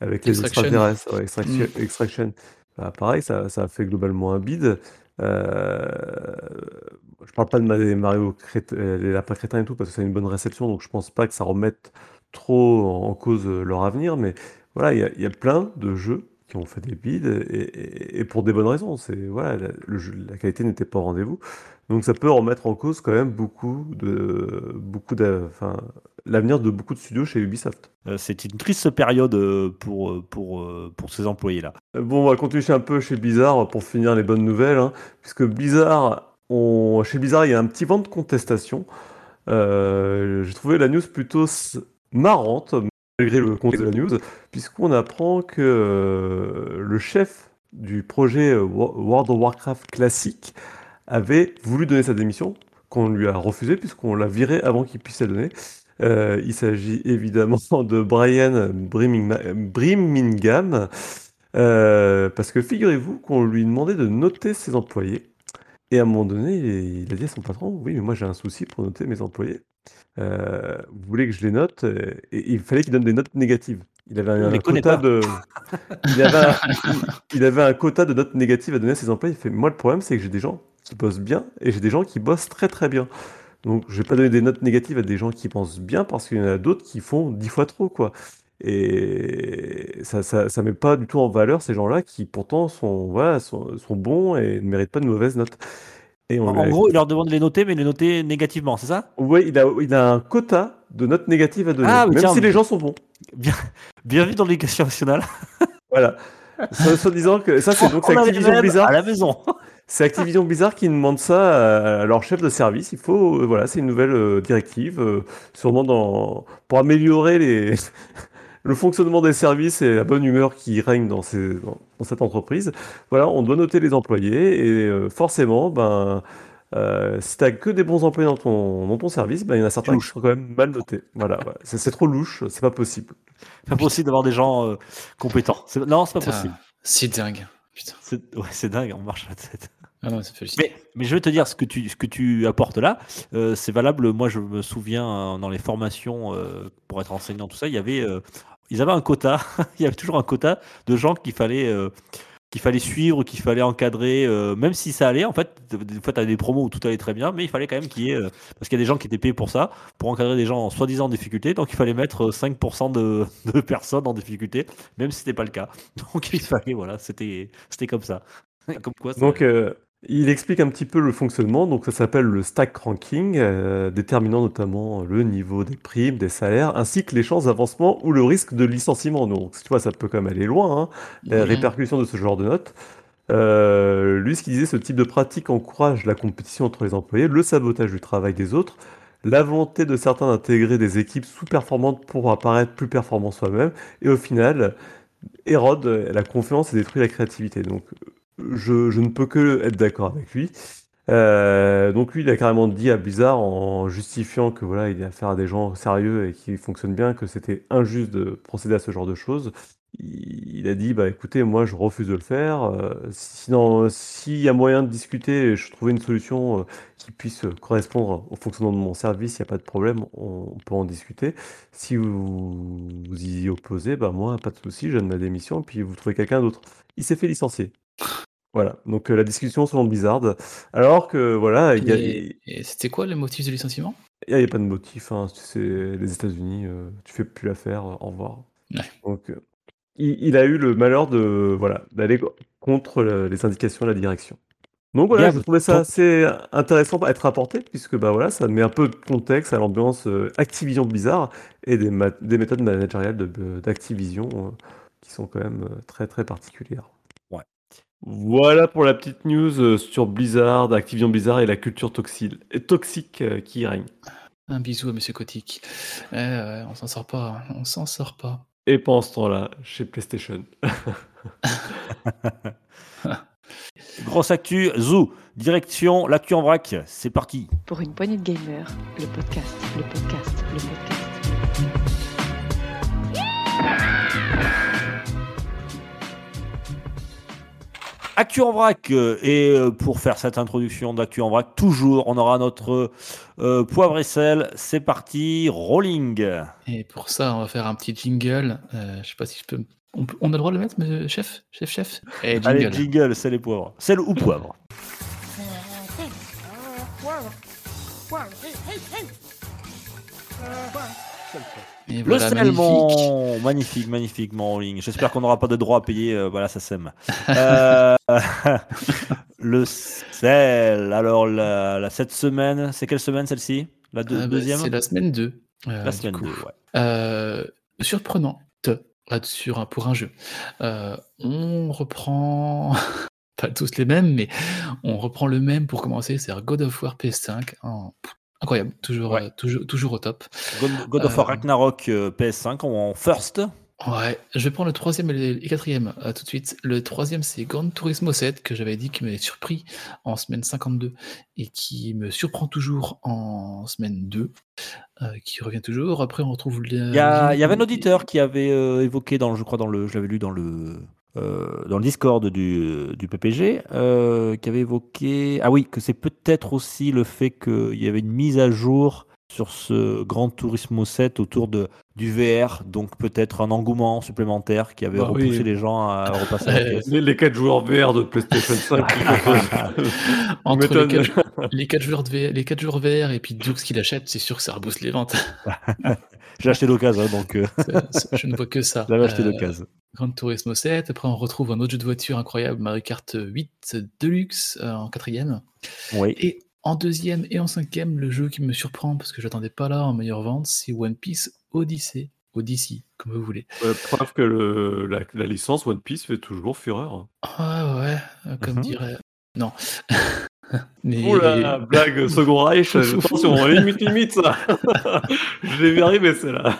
avec les extraterrestres, ouais, Extraction. Mm. Extraction. Bah, pareil, ça, ça a fait globalement un bide. Euh, je parle pas de Mario Crét- euh, les lapins crétins et tout parce que ça a une bonne réception, donc je pense pas que ça remette trop en cause leur avenir. Mais voilà, il y a, il y a plein de jeux qui ont fait des bides et, et- et pour des bonnes raisons. C'est voilà, la, le jeu- la qualité n'était pas au rendez-vous, donc ça peut remettre en cause quand même beaucoup de beaucoup de, enfin, l'avenir de beaucoup de studios chez Ubisoft. Euh, C'est une triste période euh, pour, euh, pour, pour ces employés-là. Bon, on va continuer un peu chez Blizzard pour finir les bonnes nouvelles, hein, puisque Blizzard, on- chez Blizzard, il y a un petit vent de contestation. Euh, J'ai trouvé la news plutôt marrante, malgré le contexte de la news, puisqu'on apprend que euh, le chef du projet euh, World of Warcraft classique avait voulu donner sa démission, qu'on lui a refusé, puisqu'on l'a viré avant qu'il puisse la donner. Euh, il s'agit évidemment de Brian Brimingham, euh, parce que figurez-vous qu'on lui demandait de noter ses employés. Et à un moment donné, il a dit à son patron, oui, mais moi j'ai un souci pour noter mes employés. Euh, vous voulez que je les note Euh, Et il fallait qu'il donne des notes négatives. Il avait un, quota pas. de... il, avait un... il avait un quota de notes négatives à donner à ses employés. Il fait, moi le problème c'est que j'ai des gens qui bossent bien et j'ai des gens qui bossent très très bien. Donc je vais pas donner des notes négatives à des gens qui pensent bien parce qu'il y en a d'autres qui font dix fois trop quoi. Et ça, ça, ça met pas du tout en valeur ces gens-là qui pourtant sont, voilà, sont, sont bons et ne méritent pas de mauvaises notes. Et on En, gros, il leur demande de les noter, mais les noter négativement, c'est ça? Ouais, il a, il a un quota de notes négatives à donner, Ah, même tiens, si les gens sont bons. Bien, bien vu dans l'éducation nationale. Voilà. Soit, disant que ça, c'est donc Activision Blizzard. à la maison. C'est Activision Blizzard qui demande ça à leur chef de service. Il faut, euh, voilà, c'est une nouvelle euh, directive, euh, sûrement dans, pour améliorer les, le fonctionnement des services et la bonne humeur qui règne dans, ces, dans, dans cette entreprise. Voilà, on doit noter les employés et euh, forcément, ben, euh, si t'as que des bons employés dans ton, dans ton service, ben, il y en a certains qui louche. sont quand même mal notés. Voilà, ouais. c'est c'est trop louche, c'est pas possible. Pas possible d'avoir des gens euh, compétents. C'est- Non, c'est pas Putain, possible. C'est dingue. Putain. C'est ouais, c'est dingue, on marche à la tête. Ah non, Mais, mais je vais te dire, ce que tu, ce que tu apportes là, euh, c'est valable. Moi, je me souviens euh, dans les formations euh, pour être enseignant, tout ça, il y avait, euh, ils avaient un quota. il y avait toujours un quota de gens qu'il fallait, euh, qu'il fallait suivre, qu'il fallait encadrer, euh, même si ça allait. En fait, des fois, tu as des promos où tout allait très bien, mais il fallait quand même qu'il y ait, euh, parce qu'il y a des gens qui étaient payés pour ça, pour encadrer des gens en soi-disant en difficulté. Donc, il fallait mettre euh, 5% de, de personnes en difficulté, même si c'était pas le cas. Donc, il fallait, voilà, c'était, c'était comme ça. Comme quoi, ça- Donc, euh, il explique un petit peu le fonctionnement. Donc, ça s'appelle le stack ranking, euh, déterminant notamment le niveau des primes, des salaires, ainsi que les chances d'avancement ou le risque de licenciement. Donc, tu vois, ça peut quand même aller loin, hein, les Mhm. répercussions de ce genre de notes. Euh, lui, ce qu'il disait, ce type de pratique encourage la compétition entre les employés, le sabotage du travail des autres, la volonté de certains d'intégrer des équipes sous-performantes pour apparaître plus performant soi-même, et au final, érode la confiance et détruit la créativité. Donc, je, ne peux que être d'accord avec lui. Euh, donc lui, il a carrément dit à Blizzard en justifiant que voilà, il a affaire à des gens sérieux et qui fonctionnent bien, que c'était injuste de procéder à ce genre de choses. Il a dit, bah écoutez, moi je refuse de le faire. Euh, sinon, s'il y a moyen de discuter et je trouvais une solution euh, qui puisse correspondre au fonctionnement de mon service, il n'y a pas de problème, on, peut en discuter. Si vous vous y opposez, bah moi, pas de souci, je donne ma démission puis vous trouvez quelqu'un d'autre. Il s'est fait licencier. Voilà, donc euh, la discussion selon Blizzard. Alors que voilà, il y a, Et, et c'était quoi le motif de licenciement? Il y a- pas de motif, hein, c'est les États-Unis, euh, tu fais plus l'affaire, euh, au revoir. Ouais. Donc, euh, il, il a eu le malheur de voilà d'aller co- contre le- les indications de la direction. Donc voilà, je trouvais ça assez intéressant à être rapporté, puisque bah voilà, ça met un peu de contexte à l'ambiance euh, Activision Blizzard et des, ma- des méthodes managériales de- de- d'Activision euh, qui sont quand même euh, très très particulières. Voilà pour la petite news euh, sur Blizzard, Activision Blizzard et la culture toxique, toxique euh, qui y règne. Un bisou à Monsieur Kotick. Ouais, on s'en sort pas, hein, on s'en sort pas. Et pendant ce temps-là, chez PlayStation. Grosse actu, Zou, direction, l'actu en vrac, c'est parti. Pour une poignée de gamers, le podcast, le podcast, le podcast. Actu en vrac, euh, et euh, pour faire cette introduction d'actu en vrac, toujours, on aura notre euh, poivre et sel. C'est parti, rolling. Et pour ça, on va faire un petit jingle. Euh, je sais pas si je peux. On, a le droit de le mettre, monsieur chef? Chef, chef? Eh, jingle. Allez, jingle, sel et poivre. Sel ou poivre Et Le voilà, sel, magnifique. mon magnifique, magnifique, mon rolling. J'espère qu'on n'aura pas de droit à payer. euh, voilà, ça sème. Euh, le sel. Alors, la, la- cette semaine, c'est quelle semaine celle-ci? La deux- Ah bah, deuxième? C'est la semaine 2. La semaine 2, ouais. Euh, surprenante sur un, pour un jeu. Euh, on reprend, pas tous les mêmes, mais on reprend le même pour commencer, c'est God of War PS5. Oh, pff, incroyable, toujours, Ouais. euh, toujours, toujours au top. God, God of War Euh, Ragnarok euh, PS5 en first. Ouais, je vais prendre le troisième et le quatrième euh, tout de suite. Le troisième, c'est Gran Turismo 7, que j'avais dit qui m'avait surpris en semaine 52 et qui me surprend toujours en semaine 2, euh, qui revient toujours. Après, on retrouve le. Il y, avait un auditeur qui avait euh, évoqué, dans, je crois, dans le, je l'avais lu dans le, euh, dans le Discord du, du PPG, euh, qui avait évoqué, ah oui, que c'est peut-être aussi le fait qu'il y avait une mise à jour sur ce Grand Turismo 7 autour de, du VR, donc peut-être un engouement supplémentaire qui avait Bah oui. repoussé les gens à repasser à la pièce. Les, les 4 joueurs VR de PlayStation 5. Entre les m'étonne. quatre, les quatre joueurs de VR, les quatre joueurs VR et puis Dukes qui l'achète, c'est sûr que ça rebooste les ventes. J'ai acheté d'occasion, hein, donc euh, je ne vois que ça. j'avais acheté Euh, d'occasion. Gran Turismo 7. Après, on retrouve un autre jeu de voiture incroyable, Mario Kart 8 Deluxe euh, en quatrième. Oui. Et en deuxième et en cinquième, le jeu qui me surprend parce que je l'attendais pas là en meilleure vente, c'est One Piece Odyssey. Odyssey, comme vous voulez. Euh, preuve que le, la, la licence One Piece fait toujours fureur. Ah ouais, euh, comme Mhm. dirait. Non. Mais Oh la blague Second Reich, attention, limite, limite ça. Je l'ai vu arriver celle-là.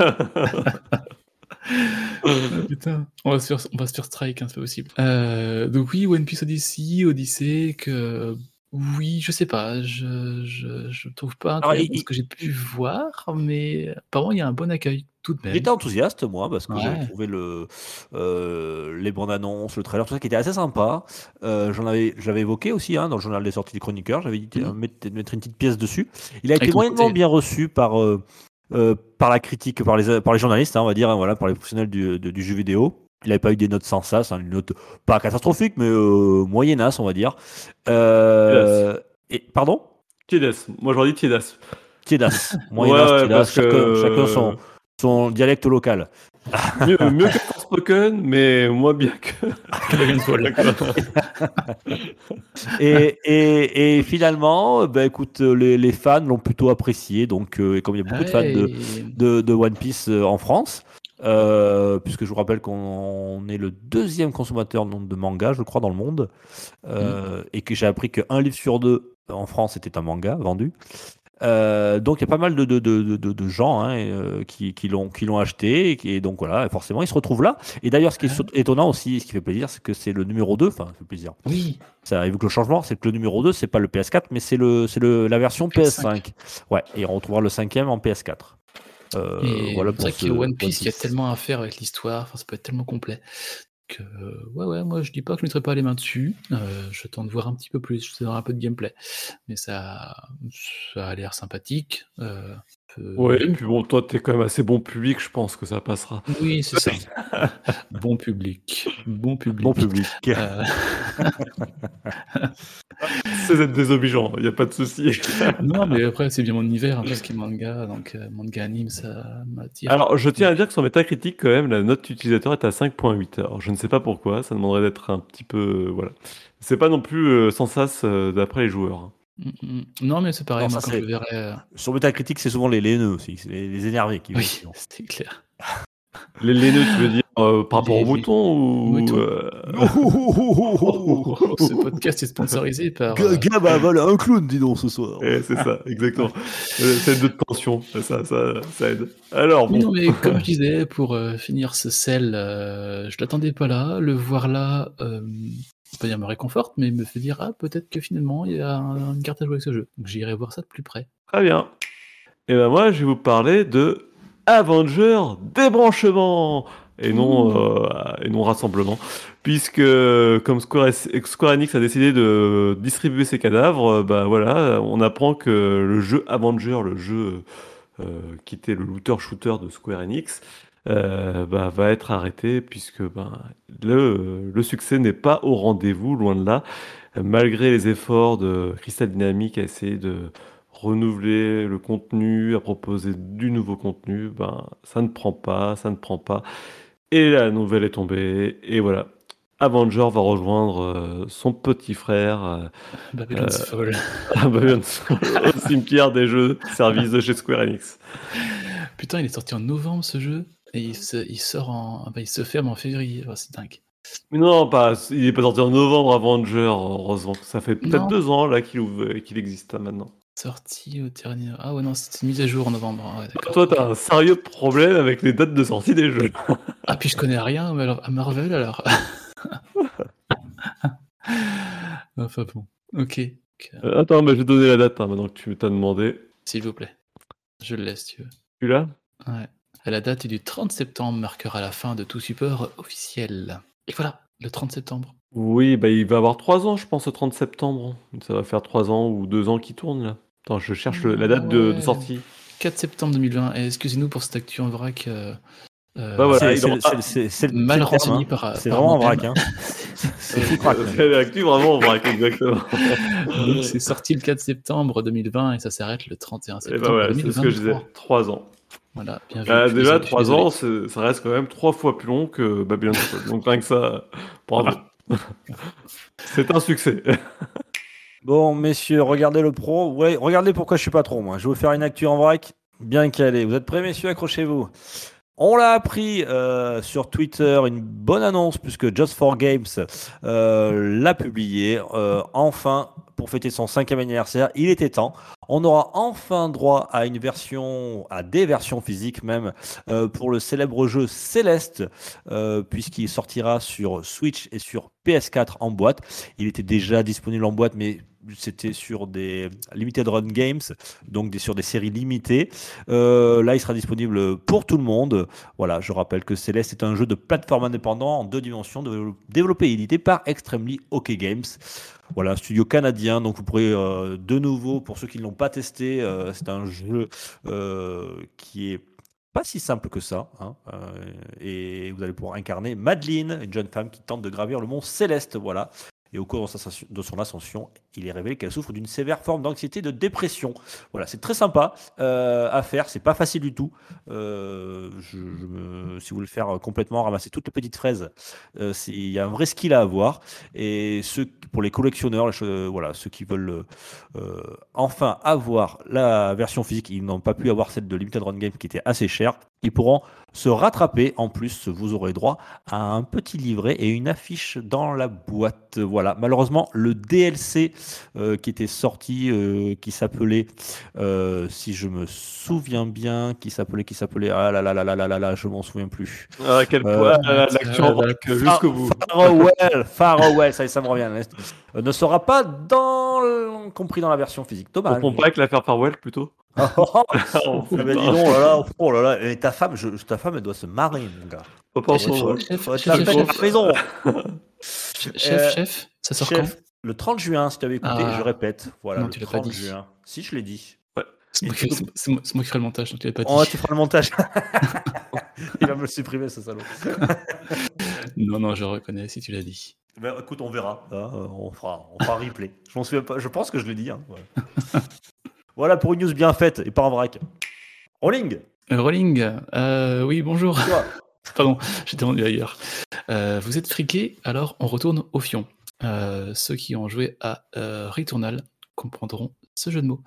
Ah, putain, on va se faire, on va se faire strike, hein, c'est pas possible. Euh, donc oui, One Piece Odyssey, Odyssey, que oui, je sais pas, je, je, je trouve pas il- ce que j'ai pu voir, mais apparemment il y a un bon accueil tout de même. J'étais enthousiaste, moi, parce que Ouais. j'ai trouvé le, euh, les bandes annonces, le trailer, tout ça qui était assez sympa. Euh, j'en avais, je l'avais évoqué aussi hein, dans le journal des sorties des chroniqueurs. J'avais dit Mhm. euh, mettre, mettre une petite pièce dessus. Il a été Avec moyennement bien reçu par, euh, euh, par la critique, par les, par les journalistes, hein, on va dire, hein, voilà, par les professionnels du, de- du jeu vidéo. Il n'avait pas eu des notes sans ça, c'est une note pas catastrophique, mais euh, moyennasse, on va dire. Euh, et, pardon? Tiedas, moi j'aurais dit Tiedas. Tiédas. Ouais, Moyennasse, ouais, que- chacun son, son dialecte local. Mieux, mieux que Forspoken, mais moins bien que. et, et, et finalement, bah, écoute, les, les fans l'ont plutôt apprécié. Donc, euh, et comme il y a beaucoup de fans de, de, de One Piece euh, en France, Euh, puisque je vous rappelle qu'on est le deuxième consommateur de manga, je crois, dans le monde, euh, et que j'ai appris qu'un livre sur deux en France était un manga vendu. Euh, donc il y a pas mal de, de, de, de, de gens hein, euh, qui, qui l'ont acheté et, donc voilà forcément ils se retrouvent là et d'ailleurs ce qui est étonnant aussi ce qui fait plaisir c'est que c'est le numéro 2 enfin ça fait plaisir Oui, ça évoque le changement c'est que le numéro 2 c'est pas le PS4 mais c'est le la version PS5. PS5. ouais et on retrouvera le cinquième en PS4 euh, voilà c'est pour vrai ce qu'il y a One Piece, il y a tellement à faire avec l'histoire, enfin, ça peut être tellement complet. Euh, ouais, ouais, moi je dis pas que je mettrai pas les mains dessus, euh, j'attends de voir un petit peu plus, je un peu de gameplay. Mais ça, ça a l'air sympathique. euh, peu- Ouais, et puis bon, toi, t'es quand même assez bon public, je pense que ça passera. Oui, c'est ça. bon public. Bon public. bon public Euh, C'est d'être désobligeant, il n'y a pas de souci. non, mais après, c'est bien mon univers, ce qui est manga, donc euh, manga anime, ça m'attire. Alors, je tiens à dire que sur Metacritic, quand même, la note utilisateur est à 5.8. Alors, je ne sais pas pourquoi, ça demanderait d'être un petit peu. euh, voilà. C'est pas non plus euh, sans sas euh, d'après les joueurs. Hein. Mm, mm. Non, mais c'est pareil, Non, moi, ça, quand je c'est- le verrai. euh, sur Metacritic c'est souvent les laineux aussi c'est les, les énervés qui Oui, vont c'est clair. Les laineux, tu veux dire, euh, par rapport Les- aux moutons ou. Ce podcast est sponsorisé par. euh, Gab avale un clown dis donc ce soir eh, c'est ça, exactement. Euh, C'est de tension, ça, ça, ça aide. Alors, bon. non, mais comme je disais, pour euh, finir ce sel, euh, je l'attendais pas là. Le voir là, euh, pas dire me réconforte, mais me fait dire ah peut-être que finalement il y a un- une carte à jouer avec ce jeu. Donc j'irai voir ça de plus près. Très bien. Et ben moi, je vais vous parler de Avenger débranchement et non, euh, et non rassemblement. Puisque, comme Square, Square Enix a décidé de distribuer ses cadavres, euh, bah voilà, on apprend que le jeu Avenger, le jeu euh, qui était le looter-shooter de Square Enix, euh, bah, va être arrêté puisque ben, le, le succès n'est pas au rendez-vous, loin de là, malgré les efforts de Crystal Dynamics à essayer de renouveler le contenu, à proposer du nouveau contenu, ben, ça ne prend pas, ça ne prend pas. Et la nouvelle est tombée, et voilà. Avenger va rejoindre euh, son petit frère euh, Babylon's Euh, Fall. Babylon au cimetière des jeux service de chez Square Enix. Putain, il est sorti en novembre ce jeu et il se, il sort en, bah, il se ferme en février. Oh, c'est dingue. Mais non, pas, il est pas sorti en novembre Avenger, heureusement. Ça fait peut-être deux ans là qu'il existe là, maintenant. Sorti au dernier. Ah ouais non, c'était une mise à jour en novembre. Ah, ouais, d'accord. Toi, t'as un sérieux problème avec les dates de sortie des jeux. Ah puis je connais rien mais alors- à Marvel alors. enfin bon. Ok. Euh, attends, mais je vais donner la date hein, maintenant que tu t'as demandé. S'il vous plaît. Je le laisse, tu veux. Tu l'as? Ouais. La date du 30 septembre marquera la fin de tout support officiel. Et voilà, le 30 septembre. Oui, bah il va avoir trois ans, je pense, au 30 septembre. Ça va faire trois ans ou deux ans qu'il tourne là. Attends, je cherche le- la date de, sortie. 4 septembre 2020. Et excusez-nous pour cette actu en vrac. euh, euh, Bah voilà, C'est- le- mal le renseigné hein. par. C'est vraiment en vrac. Hein. C'est l'actu vraiment en vrac, exactement. Donc, C'est sorti le 4 septembre 2020 et ça s'arrête le 31 Et septembre bah voilà, c'est 2023. ce que je disais. Trois ans. Voilà, bien vu. Bah, Je suis déjà, désolé, je suis trois désolé. ans, c'est- ça reste quand même trois fois plus long que Babylon. Donc rien que ça, bravo. c'est un succès. Bon, messieurs, regardez le pro. Ouais, regardez pourquoi je suis pas trop, moi. Je vais vous faire une actu en vrac bien calée. Vous êtes prêts, messieurs? Accrochez-vous. On l'a appris euh, sur Twitter, une bonne annonce, puisque Just for Games euh, l'a publié. Euh, enfin, pour fêter son cinquième anniversaire, il était temps. On aura enfin droit à une version, à des versions physiques même, pour le célèbre jeu Céleste, puisqu'il sortira sur Switch et sur PS4 en boîte. Il était déjà disponible en boîte, mais c'était sur des limited run games, donc sur des séries limitées. Euh, là, il sera disponible pour tout le monde. Voilà, je rappelle que Céleste est un jeu de plateforme indépendant en deux dimensions, développé et édité par Extremely OK Games. Voilà, un studio canadien, donc vous pourrez euh, de nouveau, pour ceux qui ne l'ont pas testé, euh, c'est un jeu qui est pas si simple que ça. hein, et vous allez pouvoir incarner Madeline, une jeune femme qui tente de gravir le mont Céleste. Voilà. Et au cours de son ascension, il est révélé qu'elle souffre d'une sévère forme d'anxiété de dépression. Voilà, c'est très sympa euh, à faire, c'est pas facile du tout. Euh, si vous voulez le faire complètement, ramasser toutes les petites fraises, euh, il y a un vrai skill à avoir. Et pour les collectionneurs, voilà, ceux qui veulent enfin avoir la version physique, ils n'ont pas pu avoir celle de Limited Run Game qui était assez chère. Ils pourront se rattraper. En plus, vous aurez droit à un petit livret et une affiche dans la boîte. Voilà. Malheureusement, le DLC qui était sorti, euh, qui s'appelait, euh, si je me souviens bien, qui s'appelait, qui s'appelait, ah là là là là là là là, je m'en souviens plus. Ah, à quel Euh, point la- l'actu euh, embarque jusqu'au bout. Farewell, Farewell, ça, me revient. Euh, ne sera pas dans, compris dans la version physique. On Dommage. comprend pas avec l'affaire Farewell plutôt Oh, oh, oh. Oh, Ah dis donc, là, là, oh là là, et ta femme, je- ta femme, elle doit se marrer, mon gars. Pas Chef, chef, chef, Euh, chef, ça sort Chef, le 30 juin, si tu avais écouté, Ah. je répète. Voilà, Non, le tu l'as pas 30 dit. juin. Si, je l'ai dit. C'est moi, qui- moi- moi ferai le montage, donc tu l'avais pas dit. Oh, tu feras le montage. Il va me le supprimer, ce salaud. Non, non, je reconnais si tu l'as dit. Ben, écoute, on verra. hein, euh, on fera, on fera replay. Je m'en souviens pas. Je pense que je l'ai dit. hein, voilà. voilà pour une news bien faite et pas en vrac. Rolling. Euh, Rolling, euh, oui, bonjour. Toi. Pardon, j'étais rendu ailleurs. Euh, vous êtes friqué, alors on retourne au fion. Euh, ceux qui ont joué à euh, Returnal comprendront ce jeu de mots.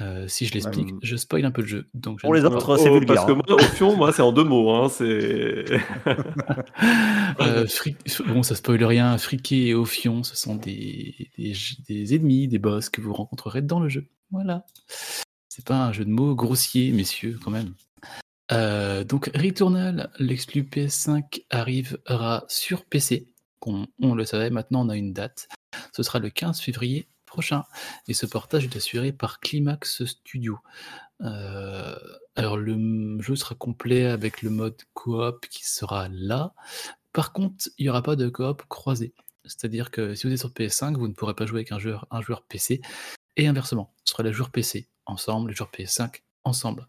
Euh, si je l'explique, Hum. je spoil un peu le jeu. Donc je Pour les autres, c'est Oh, vulgaire. Parce que hein. moi, au fion, moi, c'est en deux mots. Hein, c'est... Euh, fri- Bon, ça spoil rien. Friqué et Ophion, ce sont des, des, des ennemis, des boss que vous rencontrerez dans le jeu. Voilà. C'est pas un jeu de mots grossier, messieurs, quand même. Euh, donc, Returnal, l'exclu PS5 arrivera sur PC. On, on le savait, maintenant on a une date. Ce sera le 15 février prochain. Et ce portage est assuré par Climax Studio. Euh, alors, le jeu sera complet avec le mode coop qui sera là. Par contre, il n'y aura pas de coop croisé. C'est-à-dire que si vous êtes sur PS5, vous ne pourrez pas jouer avec un joueur, un joueur PC et inversement. Ce sera les joueurs PC ensemble, les joueurs PS5 ensemble.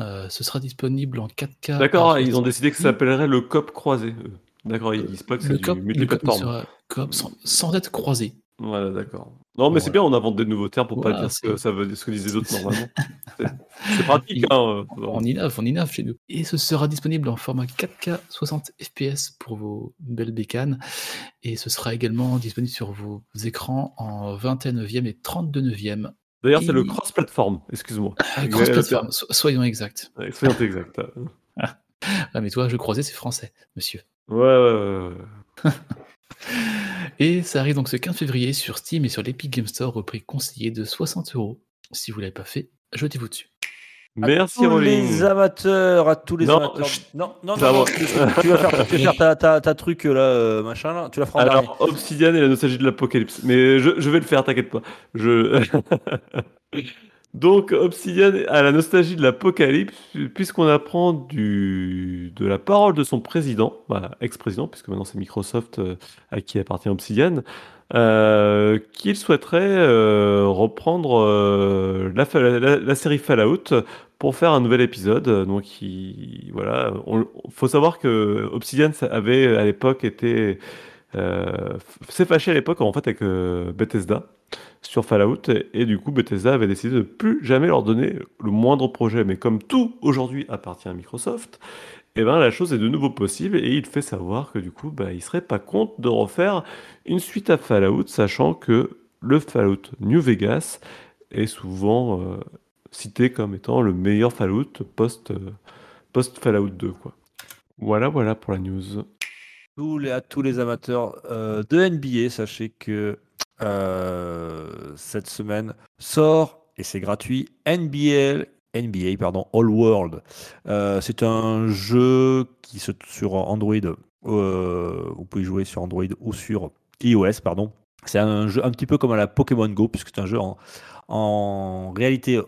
Euh, ce sera disponible en 4K. D'accord, ils ont décidé que ça 60. s'appellera le COP croisé. eux. D'accord, ils disent pas que c'est du multiplateforme. sera coop sans, sans être croisé. Voilà, d'accord. Non, mais c'est Voilà. bien, on invente des nouveaux termes pour Voilà, pas dire ce que ça veut ce que disaient les autres normalement. C'est pratique, hein. euh, On innove, on innove chez nous. Et ce sera disponible en format 4K 60 FPS pour vos belles bécanes. Et ce sera également disponible sur vos écrans en 21 neuvième et 32 neuvième. D'ailleurs, c'est le cross-platform, excuse-moi. Ah, Cross-platform, so- soyons exacts. Ouais, Soyons exact. Ah, mais toi, je croisais, c'est français, monsieur. Ouais, ouais, ouais. Et ça arrive donc ce 15 février sur Steam et sur l'Epic Game Store au prix conseillé de 60 euros. Si vous l'avez pas fait, jetez-vous dessus. Merci, tous Rolling. les amateurs, à tous les Non, amateurs. Non, non, non, non, tu, tu vas faire, tu vas faire ta, ta, ta truc là, euh, machin là. Tu la feras en dernier. Alors, Obsidian et la nostalgie de l'apocalypse. Mais je, je vais le faire, t'inquiète pas. Je... Donc, Obsidian a la nostalgie de l'apocalypse, puisqu'on apprend de la parole de son président, ex-président, puisque maintenant c'est Microsoft euh, à qui appartient Obsidian, euh, qu'il souhaiterait euh, reprendre la, série Fallout pour faire un nouvel épisode. Donc, il, voilà, faut savoir que Obsidian avait à l'époque été s'est fâché à l'époque en fait avec Bethesda sur Fallout et, du coup Bethesda avait décidé de plus jamais leur donner le moindre projet. Mais comme tout aujourd'hui appartient à Microsoft, et ben la chose est de nouveau possible et il fait savoir que du coup bah, il serait pas contre de refaire une suite à Fallout, sachant que le Fallout New Vegas est souvent euh, cité comme étant le meilleur Fallout post, euh, post Fallout 2 quoi. Voilà voilà pour la news. À tous les amateurs euh, de NBA, sachez que euh, cette semaine sort, et c'est gratuit, NBL, NBA pardon, All World. Euh, c'est un jeu qui se sur Android. euh, vous pouvez jouer sur Android ou sur iOS, pardon. C'est un jeu un petit peu comme à la Pokémon Go, puisque c'est un jeu en, en réalité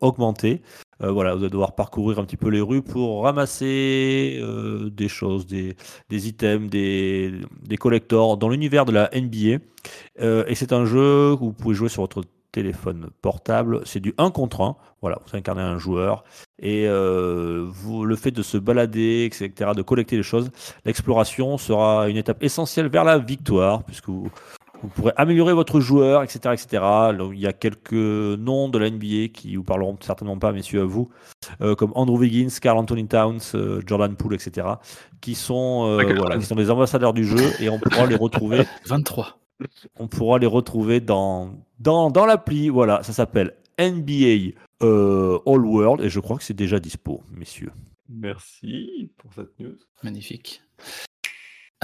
augmentée. Euh, voilà, vous allez devoir parcourir un petit peu les rues pour ramasser euh, des choses, des, des items, des, des collectors dans l'univers de la NBA. Euh, et c'est un jeu que vous pouvez jouer sur votre téléphone portable. C'est du 1 contre 1. Voilà, vous incarnez un joueur. Et vous, le fait de se balader, etc., de collecter les choses, l'exploration sera une étape essentielle vers la victoire, puisque vous pourrez améliorer votre joueur, etc., etc. Donc, il y a quelques noms de la NBA qui vous parleront certainement pas, messieurs, à vous, euh, comme Andrew Wiggins, Carl Anthony Towns, euh, Jordan Poole, etc., qui sont, euh, voilà, qui sont des ambassadeurs du jeu et on pourra les retrouver 23. on pourra les retrouver dans, dans, dans l'appli. Voilà, ça s'appelle NBA euh, All World et je crois que c'est déjà dispo, messieurs. Merci pour cette news. Magnifique.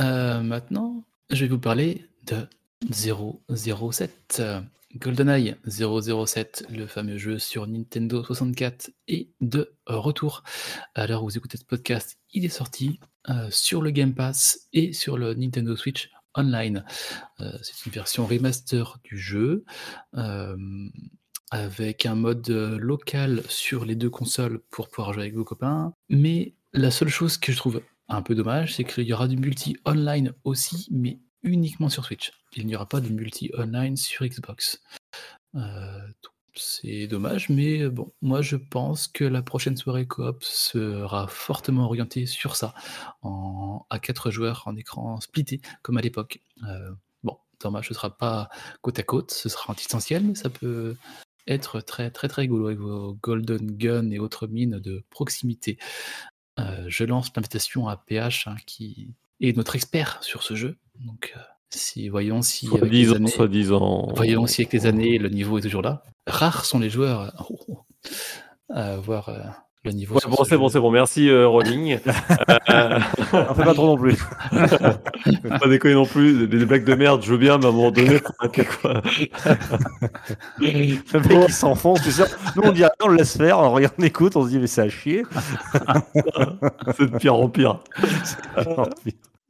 Euh, maintenant, je vais vous parler de 007. euh, GoldenEye 007, le fameux jeu sur Nintendo 64, est de retour. À l'heure où vous écoutez ce podcast, il est sorti euh, sur le Game Pass et sur le Nintendo Switch Online. Euh, C'est une version remaster du jeu. euh, avec un mode local sur les deux consoles pour pouvoir jouer avec vos copains. Mais la seule chose que je trouve un peu dommage, c'est qu'il y aura du multi online aussi, mais uniquement sur Switch. Il n'y aura pas de multi online sur Xbox. Euh, c'est dommage, mais bon, moi je pense que la prochaine soirée coop sera fortement orientée sur ça, en, à 4 joueurs en écran splitté, comme à l'époque. Euh, bon, dommage, ce sera pas côte à côte, ce sera en distanciel, mais ça peut être très très très rigolo avec vos Golden Gun et autres mines de proximité. Euh, je lance l'invitation à PH hein, qui est notre expert sur ce jeu. Donc si voyons si Soit avec les années, soit disant. voyons si avec les années le niveau est toujours là. Rares sont les joueurs euh, oh, oh, à avoir euh, le niveau. Ouais, bon, ce c'est bon, c'est bon. Merci, euh, Rolling. Euh, On fait pas trop non plus. pas déconner non plus. Des, blagues de merde, je veux bien, mais à un moment donné, quoi. Le mec qui s'enfonce, c'est sûr. Nous on dit ah, on le laisse faire, on regarde, on écoute, on se dit mais c'est à chier. C'est de pire en pire.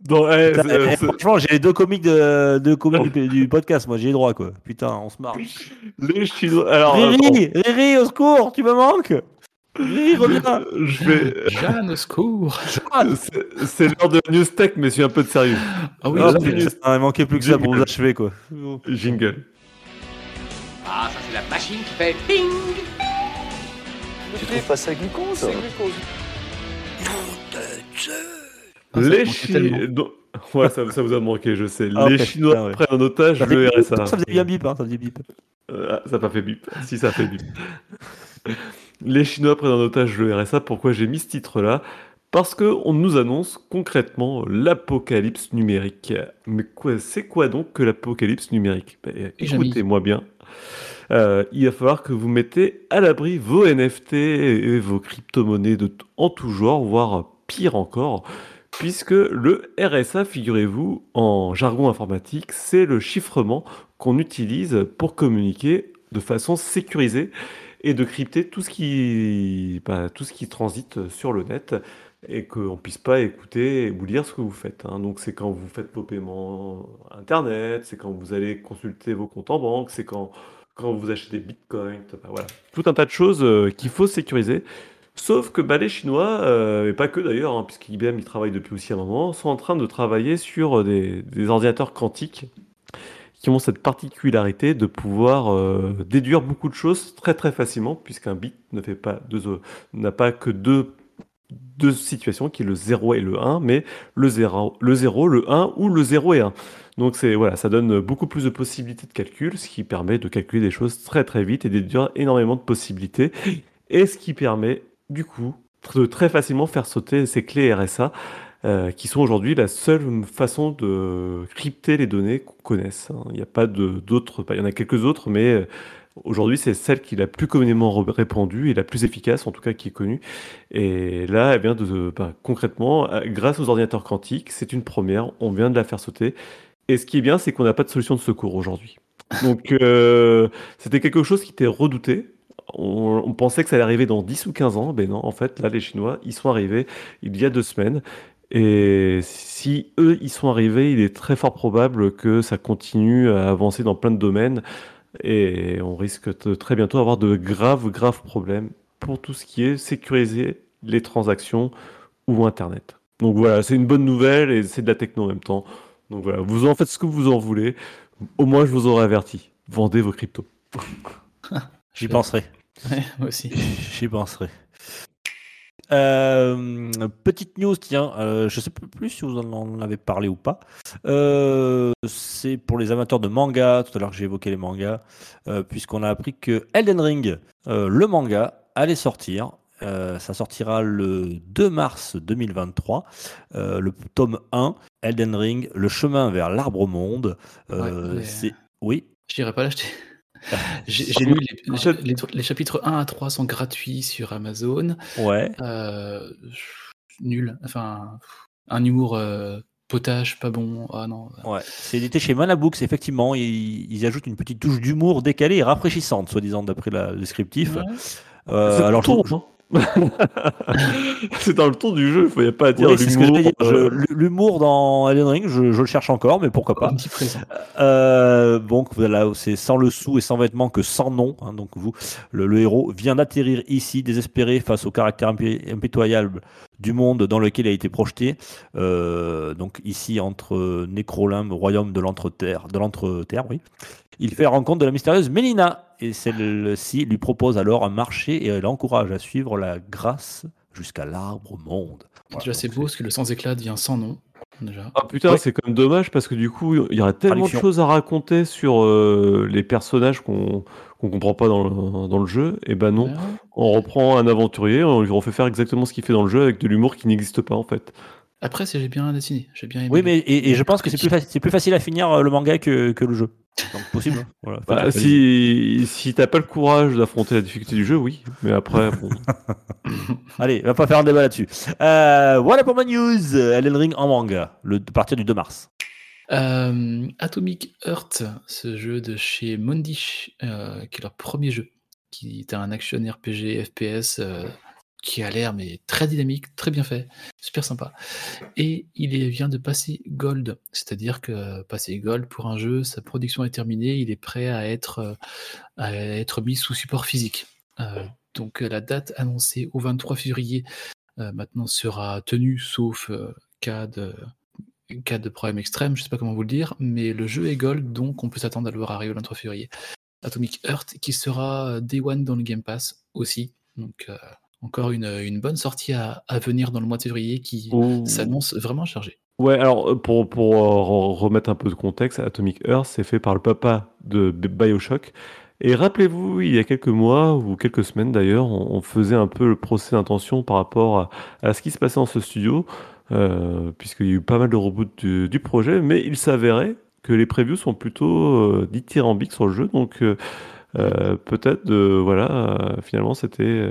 Non, eh, Putain, c'est- eh, franchement, j'ai les deux comiques, de, deux comiques du, du podcast, moi j'ai les droits quoi. Putain, on se marre. les Chinois. Alors, euh, Riri, Riri, au secours, tu me manques. Riri, reviens. je vais. Jeanne, au secours C'est l'heure de la news tech, mais suis un peu de sérieux. Ah oui, Oh, là, putain, il manquait plus que ça pour vous achever quoi. Jingle. Ah, ça c'est la machine qui fait ping Tu trouves pas ça glucose Ah, ça les manquait Chi- tellement. donc- Ouais, ça, ça vous a manqué, je sais. Ah, les Chinois ouais. prennent en otage Ça le RSA. ça faisait bien bip, hein, ça faisait bip. Euh, ah, ça n'a pas fait bip. Si, ça fait bip. Les Chinois prennent en otage le RSA. Pourquoi j'ai mis ce titre-là? Parce qu'on nous annonce concrètement l'apocalypse numérique. Mais quoi, c'est quoi donc que l'apocalypse numérique? Ben. Écoutez-moi bien. Euh, il va falloir que vous mettez à l'abri vos NFT et vos crypto-monnaies en tout genre, voire pire encore, puisque le RSA, figurez-vous, en jargon informatique, c'est le chiffrement qu'on utilise pour communiquer de façon sécurisée et de crypter tout ce qui, bah, transite sur le net et qu'on ne puisse pas écouter ou lire ce que vous faites. hein. Donc c'est quand vous faites vos paiements Internet, c'est quand vous allez consulter vos comptes en banque, c'est quand, quand vous achetez des bitcoins, voilà. Tout un tas de choses euh, qu'il faut sécuriser. Sauf que les Chinois, euh, et pas que d'ailleurs, hein, puisqu'IBM y travaille depuis aussi un moment, sont en train de travailler sur des, des ordinateurs quantiques qui ont cette particularité de pouvoir euh, déduire beaucoup de choses très très facilement, puisqu'un bit ne fait pas deux, euh, n'a pas que deux, deux situations, qui est le 0 et le 1, mais le 0, le 0, le 1 ou le 0 et 1. Donc c'est voilà, ça donne beaucoup plus de possibilités de calcul, ce qui permet de calculer des choses très très vite et déduire énormément de possibilités, et ce qui permet du coup de très facilement faire sauter ces clés RSA euh, qui sont aujourd'hui la seule façon de crypter les données qu'on connaisse. hein. Il n'y a pas d'autres, il y en a quelques autres, mais euh, aujourd'hui c'est celle qui est la plus communément répandue et la plus efficace, en tout cas qui est connue. Et là, vient de, bah, concrètement, euh, grâce aux ordinateurs quantiques, c'est une première, on vient de la faire sauter. Et ce qui est bien, c'est qu'on n'a pas de solution de secours aujourd'hui. Donc c'était quelque chose qui était redouté. On, on pensait que ça allait arriver dans 10 ou 15 ans, mais non, en fait, là, les Chinois, ils sont arrivés il y a deux semaines. Et si eux, ils sont arrivés, il est très fort probable que ça continue à avancer dans plein de domaines. Et on risque de très bientôt avoir de graves, graves problèmes pour tout ce qui est sécuriser les transactions ou Internet. Donc voilà, c'est une bonne nouvelle et c'est de la techno en même temps. Donc voilà, vous en faites ce que vous en voulez. Au moins, je vous aurais averti. Vendez vos cryptos. J'y penserai. Ouais, moi aussi. J'y penserai. Euh, petite news, tiens, euh, je sais plus si vous en avez parlé ou pas. Euh, c'est pour les amateurs de manga. Tout à l'heure, j'ai évoqué les mangas, euh, puisqu'on a appris que Elden Ring, le manga, allait sortir. Ça sortira le 2 mars 2023. Euh, le tome 1, Elden Ring, le chemin vers l'arbre monde. Ouais, c'est oui. Je n'irai pas l'acheter. J'ai lu les, j'ai- les, les chapitres 1 à 3 sont gratuits sur Amazon. Ouais. Euh, nul. Enfin, un humour euh, potage, pas bon. Ah non. Ouais, c'est édité chez Manabooks, effectivement. Ils, ils ajoutent une petite touche d'humour décalée et rafraîchissante, soi-disant, d'après le descriptif. Ouais. Euh, C'est alors, ton, je- hein. c'est dans le ton du jeu, il n'y a pas à dire Oui, l'humour. euh, L'humour dans Elden Ring, je, je le cherche encore, mais pourquoi pas. Un petit présent. Euh, donc voilà, c'est sans le sou et sans vêtements que sans nom. hein. donc vous, le, le héros vient d'atterrir ici, désespéré face au caractère impitoyable du monde dans lequel il a été projeté. Euh, donc ici entre Nécrolimbe, royaume de l'entre-terre, de l'entre-terre, oui. Il fait la rencontre de la mystérieuse Mélina et celle-ci lui propose alors un marché et l'encourage à suivre la grâce jusqu'à l'arbre monde. Voilà, Déjà, c'est beau parce que le sans éclat devient sans nom. Déjà. Ah putain, Ouais. c'est quand même dommage parce que du coup, il y aurait tellement de choses à raconter sur euh, les personnages qu'on qu'on comprend pas dans le, dans le jeu. Et ben non, Ouais. on reprend un aventurier, on lui refait faire exactement ce qu'il fait dans le jeu avec de l'humour qui n'existe pas en fait. Après, c'est j'ai bien dessiné. J'ai bien aimé. Oui, mais et, et je pense que c'est plus, plus facile à finir euh, le manga que, que le jeu. Donc possible. hein. Voilà, Bah, si si t'as pas le courage d'affronter la difficulté du jeu, oui. Mais après, bon. Allez, on va pas faire un débat là-dessus. Euh, voilà pour ma news. Elden Ring en manga, le, à partir du 2 mars. Euh, Atomic Heart, ce jeu de chez Mondish, euh, qui est leur premier jeu, qui est un action RPG FPS euh, qui a l'air mais très dynamique, très bien fait, super sympa. Et il vient de passer Gold, c'est-à-dire que passer Gold pour un jeu, sa production est terminée, il est prêt à être, euh, à être mis sous support physique. Euh, donc euh, la date annoncée au 23 février euh, maintenant sera tenue, sauf euh, cas de cas de problème extrême, je sais pas comment vous le dire, mais le jeu est gold, donc on peut s'attendre à le voir arriver le 23 février. Atomic Heart qui sera euh, Day One dans le Game Pass aussi. Donc euh, encore une, une bonne sortie à, à venir dans le mois de février qui Oh. s'annonce vraiment chargée. Ouais, alors euh, pour, pour euh, re- remettre un peu de contexte, Atomic Earth, c'est fait par le papa de Bioshock. Et rappelez-vous, il y a quelques mois, ou quelques semaines d'ailleurs, on, faisait un peu le procès d'intention par rapport à, à ce qui se passait dans ce studio, euh, puisqu'il y a eu pas mal de reboots du, du projet, mais il s'avérait que les previews sont plutôt euh, dithyrambiques sur le jeu, donc euh, peut-être, voilà, finalement c'était...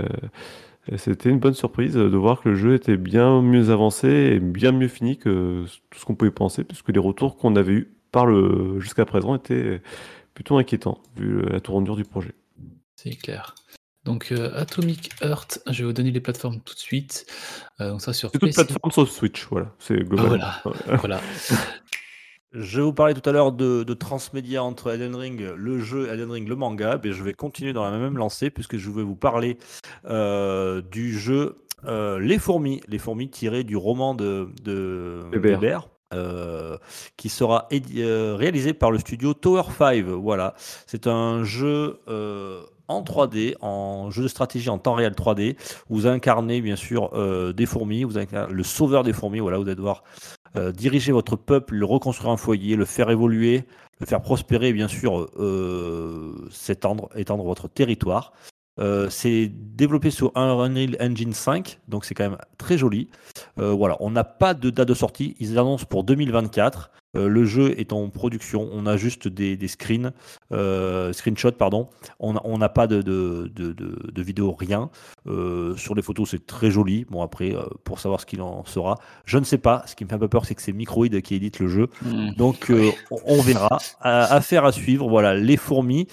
c'était une bonne surprise de voir que le jeu était bien mieux avancé et bien mieux fini que tout ce qu'on pouvait penser, puisque les retours qu'on avait eus par le jusqu'à présent étaient plutôt inquiétants, vu la tournure du projet. C'est clair. Donc euh, Atomic Heart, je vais vous donner les plateformes tout de suite. Euh, donc ça sur C'est toute PC. plateforme sauf Switch, voilà. C'est global. voilà. voilà. Je vous parlais tout à l'heure de, de transmédia entre Elden Ring, le jeu, Elden Ring, le manga. Mais je vais continuer dans la même lancée puisque je vais vous parler euh, du jeu euh, Les Fourmis. Les Fourmis tirées du roman de, de. Weber, euh, qui sera réalisé par le studio Tower 5. Voilà. C'est un jeu en 3D, en jeu de stratégie en temps réel 3D. Vous incarnez bien sûr euh, des fourmis, vous incarnez le sauveur des fourmis. Voilà, vous allez devoir euh, diriger votre peuple, le reconstruire un foyer, le faire évoluer, le faire prospérer, bien sûr, euh, s'étendre, étendre votre territoire. Euh, c'est développé sur un Unreal Engine 5, donc c'est quand même très joli. Euh, voilà, on n'a pas de date de sortie, ils annoncent pour 2024. Euh, le jeu est en production, on a juste des, des screens, screenshots, pardon. On n'a pas de, de, de, de, de vidéo, rien. Sur les photos, c'est très joli. Bon, après, pour savoir ce qu'il en sera, je ne sais pas. Ce qui me fait un peu peur, c'est que c'est Microïd qui édite le jeu. Hmm. Donc, on- on verra. À- Affaire à suivre. Voilà, les fourmis.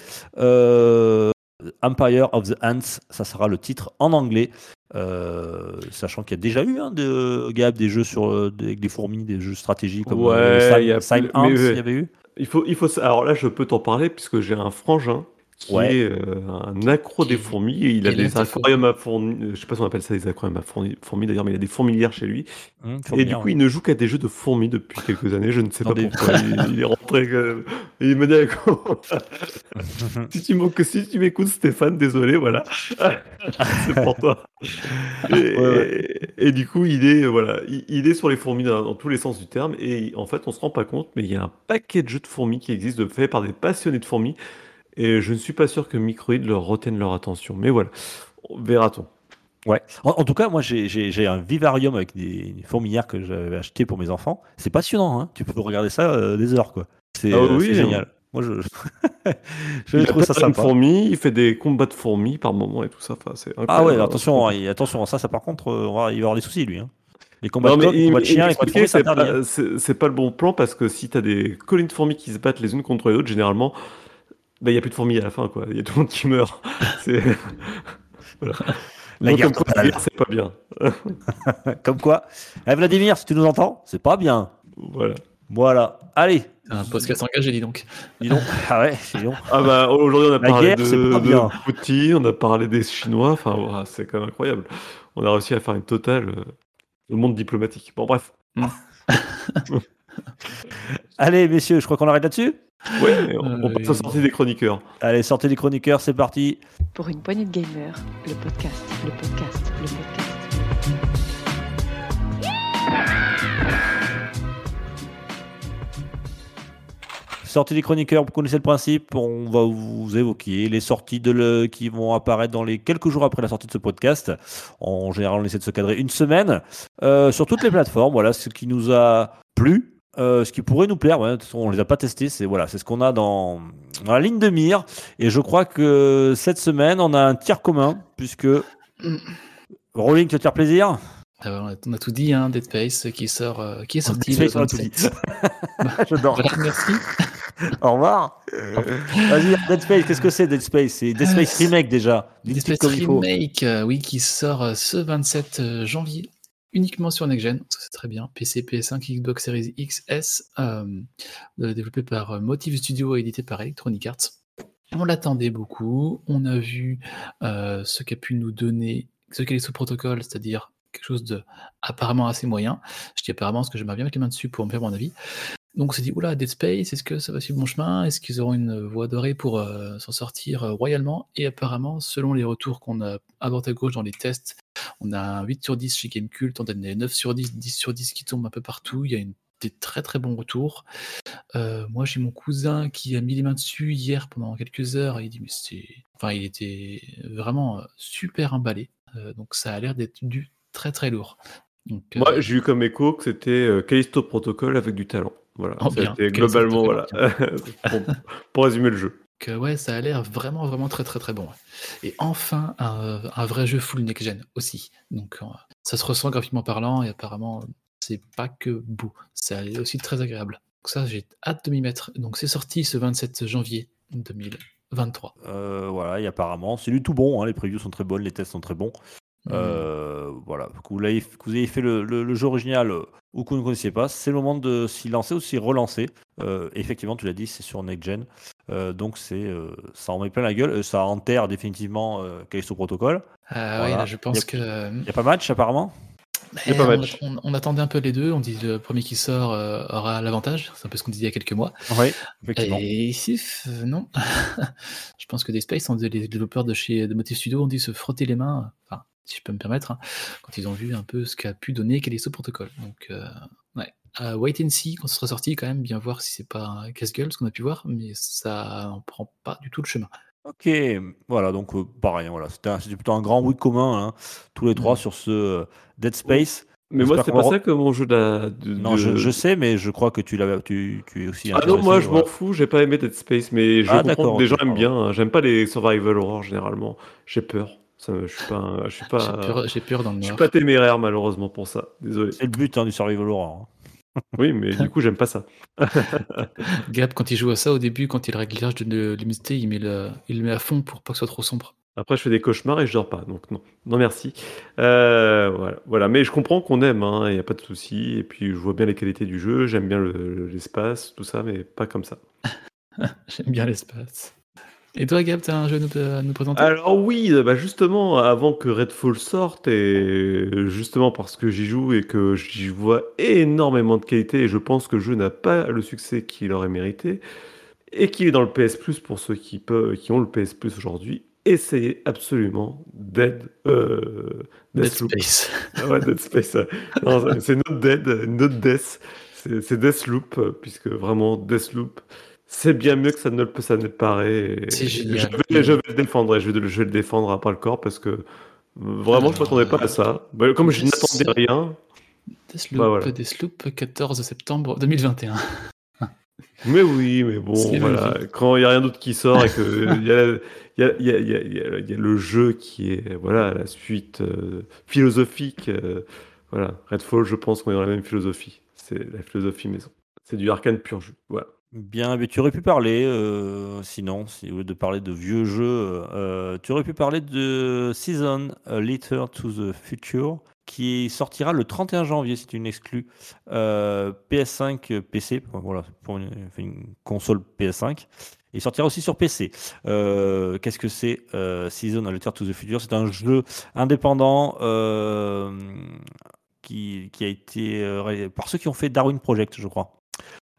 Empire of the Ants, ça sera le titre en anglais. Euh, sachant qu'il y a déjà eu hein, de, Gab, des jeux sur, euh, des- avec des fourmis, des jeux stratégiques comme Ouais, euh, Sim- il y a Sim plus- Ants, mais, il y avait eu. Il faut, il faut. Alors là, je peux t'en parler puisque j'ai un frangin qui Ouais. est euh, un accro des Qui- fourmis. Et il a qui des aquariums à fourmis. euh, Je sais pas si on appelle ça des aquariums à fourmis, fourmis, d'ailleurs, mais il a des fourmilières chez lui. Hum, Et du coup, ouais. il ne joue qu'à des jeux de fourmis depuis quelques années. Je ne sais Dans pas des- pourquoi. il, il est rentré. euh, et il me dit si tu m'écoutes, si tu m'écoutes, Stéphane, désolé, voilà. C'est pour toi. Et, Ouais, et du coup, il est, voilà, il, il est sur les fourmis dans, dans tous les sens du terme. Et en fait, on se rend pas compte, mais il y a un paquet de jeux de fourmis qui existent, faits par des passionnés de fourmis. Et je ne suis pas sûr que Microïd leur retienne leur attention. Mais voilà, verra-t-on. Ouais. En, en tout cas, moi, j'ai- un vivarium avec des fourmilières que j'avais acheté pour mes enfants. C'est passionnant, hein. Tu peux regarder ça euh, des heures, quoi. C'est Ah euh, oui, hein. génial. Moi, je, je Il trouve ça sympa. fourmi, il fait des combats de fourmis par moment et tout ça. Enfin, c'est Ah ouais, attention, hein, attention, ça, ça par contre, euh, il va y avoir des soucis, lui. hein. Les combats Non, de il, combats de chiens, les combats de fourmis, c'est pas, c'est pas le bon plan parce que si t'as des colonies de fourmis qui se battent les unes contre les autres, généralement, il n'y a plus de fourmis à la fin, quoi. Il y a tout le monde qui meurt. C'est... voilà. La Donc, guerre comme quoi, c'est pas bien. Comme quoi. Eh, Vladimir, si tu nous entends, c'est pas bien. Voilà. Voilà. Allez, Un podcast engagé, dis donc. dis donc. Ah ouais, dis donc. Ah bah aujourd'hui on a La parlé guerre, de, de. Poutine, on a parlé des Chinois, enfin voilà, c'est quand même incroyable. On a réussi à faire une totale euh, le monde diplomatique. Bon bref. Allez, messieurs, je crois qu'on arrête là-dessus. Ouais, on, Euh, on passe à la sortie des chroniqueurs. Allez, sortez les chroniqueurs, c'est parti. Pour une poignée de gamers, le podcast, le podcast, le podcast. Sortie des chroniqueurs, vous connaissez le principe. On va vous évoquer les sorties de le- qui vont apparaître dans les quelques jours après la sortie de ce podcast. En général, on essaie de se cadrer une semaine euh, sur toutes les plateformes. Voilà ce qui nous a plu, euh, ce qui pourrait nous plaire. Ouais, de toute façon, on les a pas testés. C'est voilà, c'est ce qu'on a dans, dans la ligne de mire. Et je crois que cette semaine, on a un tir commun puisque Rolling, tu vas te faire plaisir? Ah ouais, on, a, on a tout dit, hein, Dead Space qui sort, euh, qui est sorti. Dead Space, on a tout 27. J'adore. Voilà, merci. Au revoir. Vas-y, Dead Space, qu'est-ce que c'est Dead Space? C'est Dead Space Remake déjà. Dead Space. Remake, euh, oui, qui sort euh, ce 27 euh, janvier, uniquement sur Next Gen, ça, c'est très bien. PC, PS5, Xbox Series XS, euh, développé par euh, Motive Studio et édité par Electronic Arts. On l'attendait beaucoup. On a vu euh, ce qu'a pu nous donner, ce qu'est sous protocole, c'est-à-dire quelque chose de apparemment assez moyen. Je dis apparemment parce que j'aimerais bien mettre les mains dessus pour me faire mon avis. Donc on s'est dit, oula, Dead Space, est-ce que ça va suivre mon chemin? Est-ce qu'ils auront une voie dorée pour euh, s'en sortir euh, royalement? Et apparemment, selon les retours qu'on a à droite à gauche dans les tests, on a un 8 sur 10 chez Gamecult, on a des 9 sur 10, 10 sur 10 qui tombent un peu partout. Il y a des très très bons retours. Euh, moi, j'ai mon cousin qui a mis les mains dessus hier pendant quelques heures et il dit, mais c'est. Enfin, il était vraiment super emballé. Donc ça a l'air d'être du très très lourd. Moi, j'ai eu comme écho que c'était Callisto Protocol avec du talent. Voilà, Oh, c'était globalement voilà. Pour, pour résumer le jeu. que ouais, ça a l'air vraiment, vraiment très, très, très bon. Et enfin, un, un vrai jeu full next-gen aussi. Donc, euh, ça se ressent graphiquement parlant et apparemment, c'est pas que beau. C'est aussi très agréable. Donc, ça, j'ai hâte de m'y mettre. Donc, c'est sorti ce 27 janvier 2023. Euh, voilà, et apparemment, c'est du tout bon. hein, les previews sont très bonnes, les tests sont très bons. Euh, voilà, que vous, l'ayez- que vous ayez fait le, le- le jeu original euh, ou que vous ne connaissiez pas, c'est le moment de s'y lancer ou de s'y relancer. Euh, effectivement, tu l'as dit, c'est sur Next Gen. Euh, donc, c'est, euh, ça en met plein la gueule. Euh, ça enterre définitivement euh, Callisto Protocol. Ah Voilà. oui, là, je pense Yep. que. Il n'y a pas match, apparemment? Y a pas on, match. on- on attendait un peu les deux. On dit le premier qui sort euh, aura l'avantage. C'est un peu ce qu'on disait il y a quelques mois. Oui, effectivement. Et ici, euh, non. je pense que des Space, on dit- les développeurs de chez de Motive Studio ont dû se frotter les mains, enfin, si je peux me permettre, hein, quand ils ont vu un peu ce qu'a pu donner Callisto Protocol. Donc, euh, ouais. Euh, wait and see quand ce sera sorti, quand même, bien voir si c'est pas un casse-gueule, ce qu'on a pu voir, mais ça en prend pas du tout le chemin. Ok, voilà, donc euh, pareil, voilà, c'était, plutôt un grand oui commun, hein, tous les trois Mm. sur ce euh, Dead Space. Mais moi, c'est pas ça que mon jeu de, de- Non, de- je, je sais, mais je crois que tu, l'avais, tu, tu es aussi Ah non, moi je m'en fous, j'ai pas aimé Dead Space, mais je Ah, comprends que des ok, gens aiment bien. hein. J'aime pas les survival horror généralement. J'ai peur. Ça, je suis pas, un- je suis J'ai pas, peur, j'ai peur dans le je suis pas téméraire malheureusement pour ça. Désolé. C'est le but hein, du survival horror. hein. Oui, mais du coup j'aime pas ça. Gap, quand il joue à ça, au début, quand il règle l'âge de l'humidité, il, met le, il le met à fond pour pas que ce soit trop sombre. Après, je fais des cauchemars et je dors pas, donc non, non merci. Euh, voilà, voilà. Mais je comprends qu'on aime, il n'y a pas de souci. Et puis je vois bien les qualités du jeu, j'aime bien le- l'espace, tout ça, mais pas comme ça. J'aime bien l'espace. Et toi, Gab, t'as un jeu à nous, à nous présenter? Alors oui, euh, bah justement, avant que Redfall sorte, et justement parce que j'y joue et que j'y vois énormément de qualité, et je pense que le jeu n'a pas le succès qu'il aurait mérité, et qu'il est dans le PS Plus pour ceux qui, peuvent, qui ont le PS Plus aujourd'hui, essayez absolument Dead, euh, Dead Deathloop. Space. Ah ouais, Dead Space. non, c'est- not Dead, not Death. C'est Deathloop, puisque vraiment Deathloop, c'est bien mieux que ça ne, le- ça ne le paraît. et C'est génial. Je vais, je vais le défendre, et je vais, le- je vais le défendre à pas le corps, parce que vraiment, je ne m'attendais pas à ça. Bah, comme je n'attendais rien, Deathloop, Bah, voilà. Deathloop, 14 septembre 2021. Mais oui, mais bon, voilà. Quand il n'y a rien d'autre qui sort et que il y a, il y a- il y a- il y a- il y a- il y a le jeu qui est voilà la suite euh, philosophique. euh, voilà, Redfall, je pense qu'on est dans la même philosophie. C'est la philosophie maison. C'est du arcane pur jus. Voilà. Bien, mais tu aurais pu parler, euh, sinon, si, au lieu de parler de vieux jeux, euh, tu aurais pu parler de Season A Letter to the Future, qui sortira le 31 janvier, c'est une exclue euh, PS5, euh, PC, voilà, pour une, console PS5. Il sortira aussi sur PC. Euh, Qu'est-ce que c'est euh, Season A Letter to the Future? C'est un jeu indépendant euh, qui, qui a été euh, par ceux qui ont fait Darwin Project, je crois.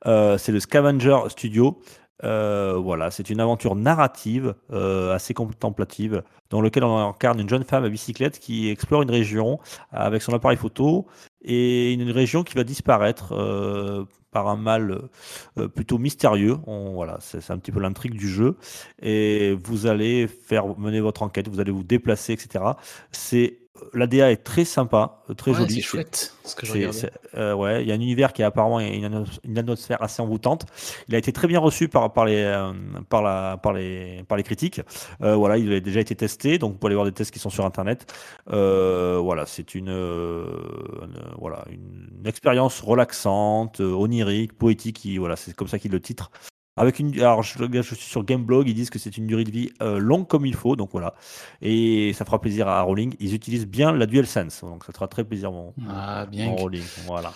Euh, c'est le Scavenger Studio. Euh, voilà, c'est une aventure narrative euh, assez contemplative dans laquelle on incarne une jeune femme à bicyclette qui explore une région avec son appareil photo et une région qui va disparaître par un mal plutôt mystérieux. Voilà, c'est un petit peu l'intrigue du jeu et vous allez faire mener votre enquête, vous allez vous déplacer, etc. C'est l'ADA est très sympa, euh, très Ouais, joli. c'est chouette ce que euh, ouais, il y a un univers qui a apparemment une, une atmosphère assez envoûtante. Il a été très bien reçu par, par, les, euh, par, la, par, les, par les critiques. Euh, voilà, il a déjà été testé, donc vous pouvez aller voir des tests qui sont sur Internet. Euh, voilà, c'est une, une- voilà, une expérience relaxante, onirique, poétique. qui- Voilà, c'est comme ça qu'il le titre. Avec une, alors je, suis sur Gameblog, ils disent que c'est une durée de vie euh, longue comme il faut, donc voilà. Et ça fera plaisir à Rowling. Ils utilisent bien la DualSense, donc ça fera très plaisir mon, Ah, bien. en que- rolling, voilà.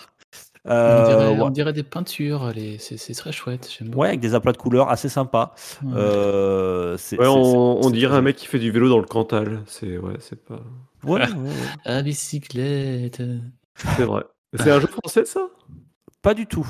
On, Euh, dirait, ouais. on dirait des peintures, les- c'est c'est très chouette. Beaucoup. Ouais, avec des aplats de couleurs assez sympas. Ouais. Euh, c'est- Ouais, c'est- on, c'est- on c'est dirait un mec qui fait du vélo dans le Cantal. C'est ouais, c'est pas. Ouais, ouais, ouais. À bicyclette. C'est vrai. C'est un jeu français ça? Pas du tout.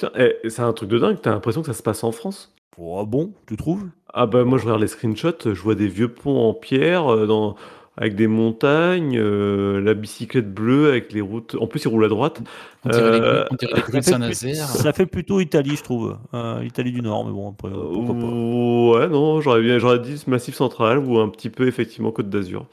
Putain, eh, c'est un truc de dingue. T'as l'impression que ça se passe en France? Oh, bon, tu trouves? Ah bah moi je regarde les screenshots, je vois des vieux ponts en pierre euh, dans, avec des montagnes, euh, la bicyclette bleue avec les routes. En plus il roule à droite. On dirait les Euh, on dirait les ça fait, Saint-Nazaire. ça fait plutôt Italie, je trouve. Euh, Italie du Nord, mais bon, après, pourquoi pas. Ouais non, j'aurais bien j'aurais dit Massif Central ou un petit peu effectivement Côte d'Azur.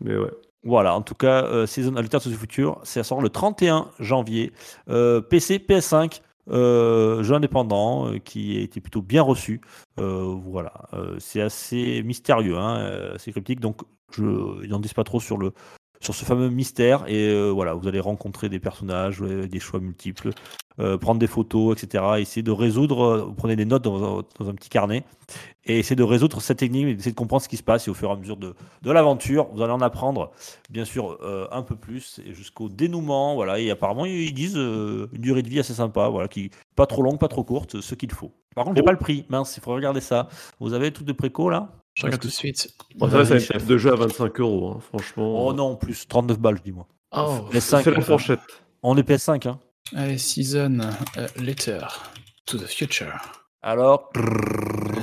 Mais ouais. Voilà, en tout cas, euh, Season Alter to the Future, ça sort le 31 janvier. Euh, PC, PS5, euh, jeu indépendant euh, qui a été plutôt bien reçu. Euh, voilà, Euh, c'est assez mystérieux, hein, c'est cryptique, donc je n'en dis pas trop sur le sur ce fameux mystère et euh, voilà, vous allez rencontrer des personnages, des choix multiples, euh, prendre des photos, etc. Essayer de résoudre, euh, vous prenez des notes dans, un- dans un petit carnet et essayer de résoudre cette énigme et d'essayer de comprendre ce qui se passe et au fur et à mesure de, de l'aventure, vous allez en apprendre bien sûr euh, un peu plus jusqu'au dénouement voilà et apparemment ils disent une durée de vie assez sympa voilà qui pas trop longue pas trop courte ce qu'il faut. Par contre j'ai pas le prix mince il faut regarder ça. Vous avez tout de préco là? Je regarde tout de suite. Bon, ça, c'est une de jeu à 25 euros, hein, franchement. oh non plus 39 balles dis-moi Oh, les 5 C'est la fourchette. on est PS5 hein. allez, Season euh, Letter to the Future. alors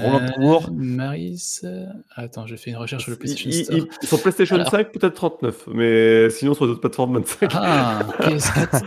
Roland Euh, Maris. euh, Attends, je fais une recherche sur le PlayStation Il- Store. il- sur PlayStation Alors. 5, peut-être 39, mais sinon sur d'autres plateformes 25. Ah, PS4,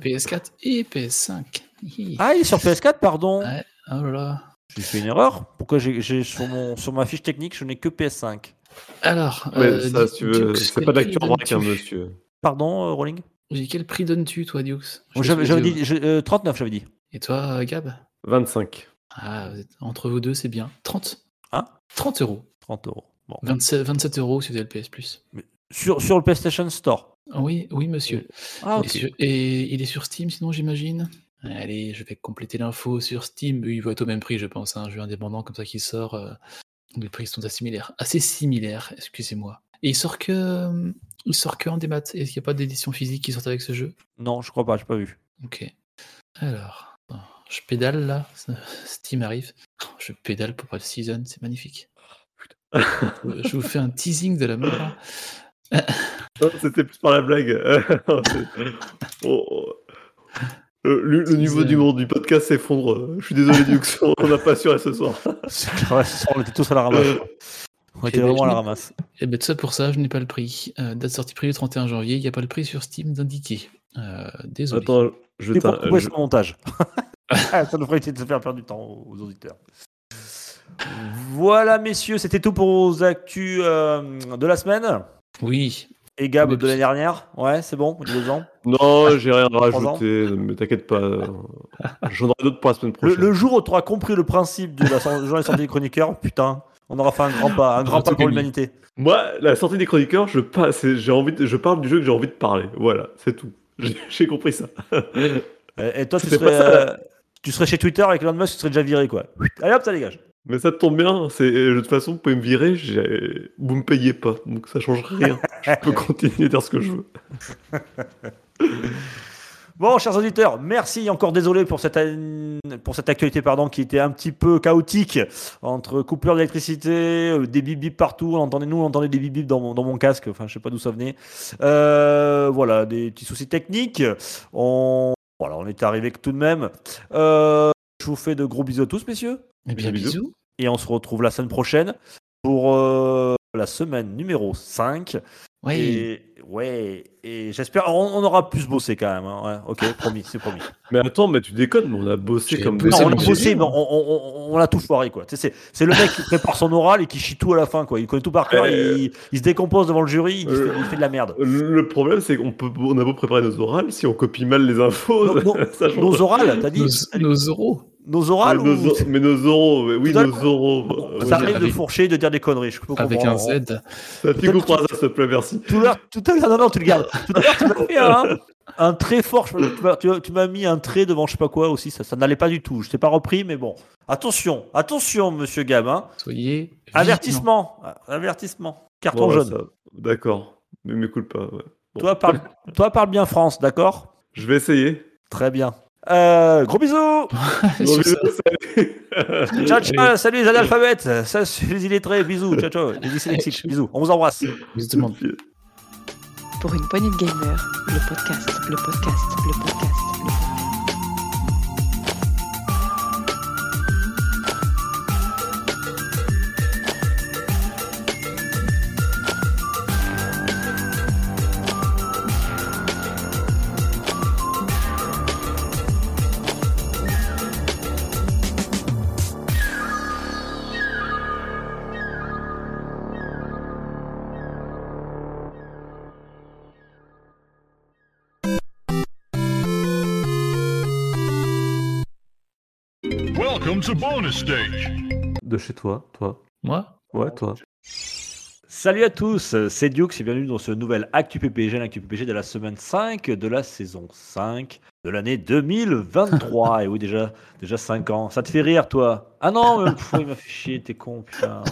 PS4 et PS5. Hi. ah il est sur PS4 pardon Ouais. Oh là là. J'ai fait une erreur. Pourquoi j'ai sur mon sur ma fiche technique je n'ai que PS5 Alors, euh, ça, si tu veux, c'est pas d'actu en hein, monsieur. pardon euh, Rolling J'ai dit, quel prix donnes-tu, toi, Dukes? J'avais dit j'ai- euh, 39 j'avais dit. Et toi, euh, Gab? 25. Ah, vous êtes- entre vous deux, c'est bien. 30 Hein? 30 euros. 30 euros. Bon. 27, 27 euros si vous avez le PS Plus. sur sur le PlayStation Store? Oui, oui, monsieur. ah Il ok. est sur- et il est sur Steam, sinon, j'imagine? Allez, je vais compléter l'info sur Steam. Il va être au même prix, je pense. hein, Un jeu indépendant comme ça qui sort. euh, les prix sont assez similaires. Assez similaires, excusez-moi. Et il sort que, euh, il sort que en démat. Est-ce qu'il n'y a pas d'édition physique qui sort avec ce jeu? Non je crois pas j'ai pas vu Ok. Alors, je pédale là. Steam arrive. Je pédale pour pas le season, c'est magnifique. je vous fais un teasing de la mort. C'était plus par la blague. Oh, oh. Euh, le, le niveau Teaser. d'humour du podcast s'effondre. Je suis désolé, Dux, on n'a pas assuré ce soir. On était tous à la ramasse. quoi. On était Eh ben, vraiment à la ramasse. Et bien tout ça pour ça, je n'ai pas le prix. Euh, date sortie prix le 31 janvier, il n'y a pas le prix sur Steam d'indiqué. Euh, désolé. Attends, je Et pour je- ce montage. Ah, ça nous ferait essayer de se faire perdre du temps aux aux auditeurs. Voilà, messieurs, c'était tout pour vos actus euh, de la semaine. Oui. Et Gab de l'année dernière Ouais, c'est bon, des ans Non, j'ai rien rajouter, mais t'inquiète pas. J'en aurai d'autres pour la semaine prochaine. le jour où tu auras compris le principe de la journée santé des chroniqueurs, putain, on aura fait un grand pas, un grand pas pour l'humanité. Moi, la sortie des chroniqueurs, je, pas, c'est- j'ai envie de- je parle du jeu que j'ai envie de parler. Voilà, c'est tout. J'ai compris ça. Et, et toi, tu serais, ça, euh, tu serais chez Twitter avec Elon Musk, tu serais déjà viré, quoi. Allez hop, ça dégage. Mais ça tombe bien, c'est de toute façon, vous pouvez me virer, vous me payez pas, donc ça change rien. je peux continuer à dire ce que je veux. Bon, chers auditeurs, merci encore désolé pour cette, pour cette actualité pardon, qui était un petit peu chaotique entre coupure d'électricité, euh, des bip bip partout. On entendait, nous, on entendait des bip bip dans mon, dans mon casque. Enfin, je sais pas d'où ça venait. Euh, voilà, des petits soucis techniques. On, voilà, on est arrivé tout de même. Euh, je vous fais de gros bisous à tous, messieurs. Eh bien, Bisous. bisous. Et on se retrouve la semaine prochaine pour euh, la semaine numéro 5. Ouais. Et ouais, et j'espère. On, on aura plus bossé quand même. hein. Ouais, ok, promis, c'est promis. Mais attends, mais tu déconnes, mais on a bossé comme bossé Non, on a bossé, mais on, on- on- on l'a tout foiré, quoi. C'est c'est le mec qui prépare son oral et qui chie tout à la fin, quoi. Il connaît tout par cœur, Euh, il, il se décompose devant le jury, il, euh, fait, il fait de la merde. Le problème, c'est qu'on peut, on a beau préparer nos orales, si on copie mal les infos, Nos- ça orales, t'as dit Nos, t'as dit nos euros. Nos orales mais, nos, ou... or- mais nos oraux, mais oui, oraux. Ça arrive de avec- fourcher, de dire des conneries. Je peux Avec comprendre. un Z. Ça, tu comprends ça, s'il te plaît, merci. Tout à l'heure, tout à l'heure, non, non, tu le gardes. Tout à l'heure, tu m'as fait un, un trait fort. Tu m'as- mis un trait devant je sais pas quoi aussi. Ça, ça n'allait pas du tout. Je t'ai pas repris, mais bon. Attention, attention, monsieur Gabin. Soyez. vigilants. Avertissement, avertissement. Carton Bon, jaune. D'accord, mais m'écoute pas. ouais. Bon. Toi, parle, toi, parle bien France, d'accord? Je vais essayer. Très bien. Euh, gros bisous. Sur bisous, salut. Ciao, ciao. Salut les analphabètes. Ça, les illettrés. Bisous. Ciao, ciao. Les dyslexiques. Bisous. On vous embrasse. Bisous tout le monde. Pour une poignée de podcast, le podcast, le podcast, le podcast. Bonus stage. De chez toi, toi. Moi Ouais, toi. Salut à tous, c'est Dukes et bienvenue dans ce nouvel Actu PPG, l'Actu PPG de la semaine 5 de la saison 5 de l'année 2023. et oui, déjà, déjà 5 ans. Ça te fait rire, toi? Ah non, mais, pff, il m'a fait chier, t'es con, putain.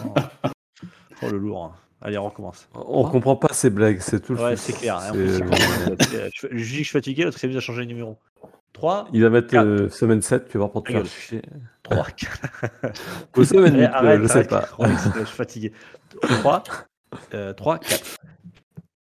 Oh le lourd. hein. Allez, on recommence. On comprend pas ces blagues, c'est tout le Ouais, c'est clair. hein, en C'est- plus, euh, je, je dis que je suis fatigué, l'autre s'est mis à changer de numéro. 3, Il va mettre euh, semaine 7, tu vas voir pour te faire gueule. chier. 3, Ou semaine 8, arrête, je sais arrête, pas. ouais, je suis fatigué. 3, 3, 4.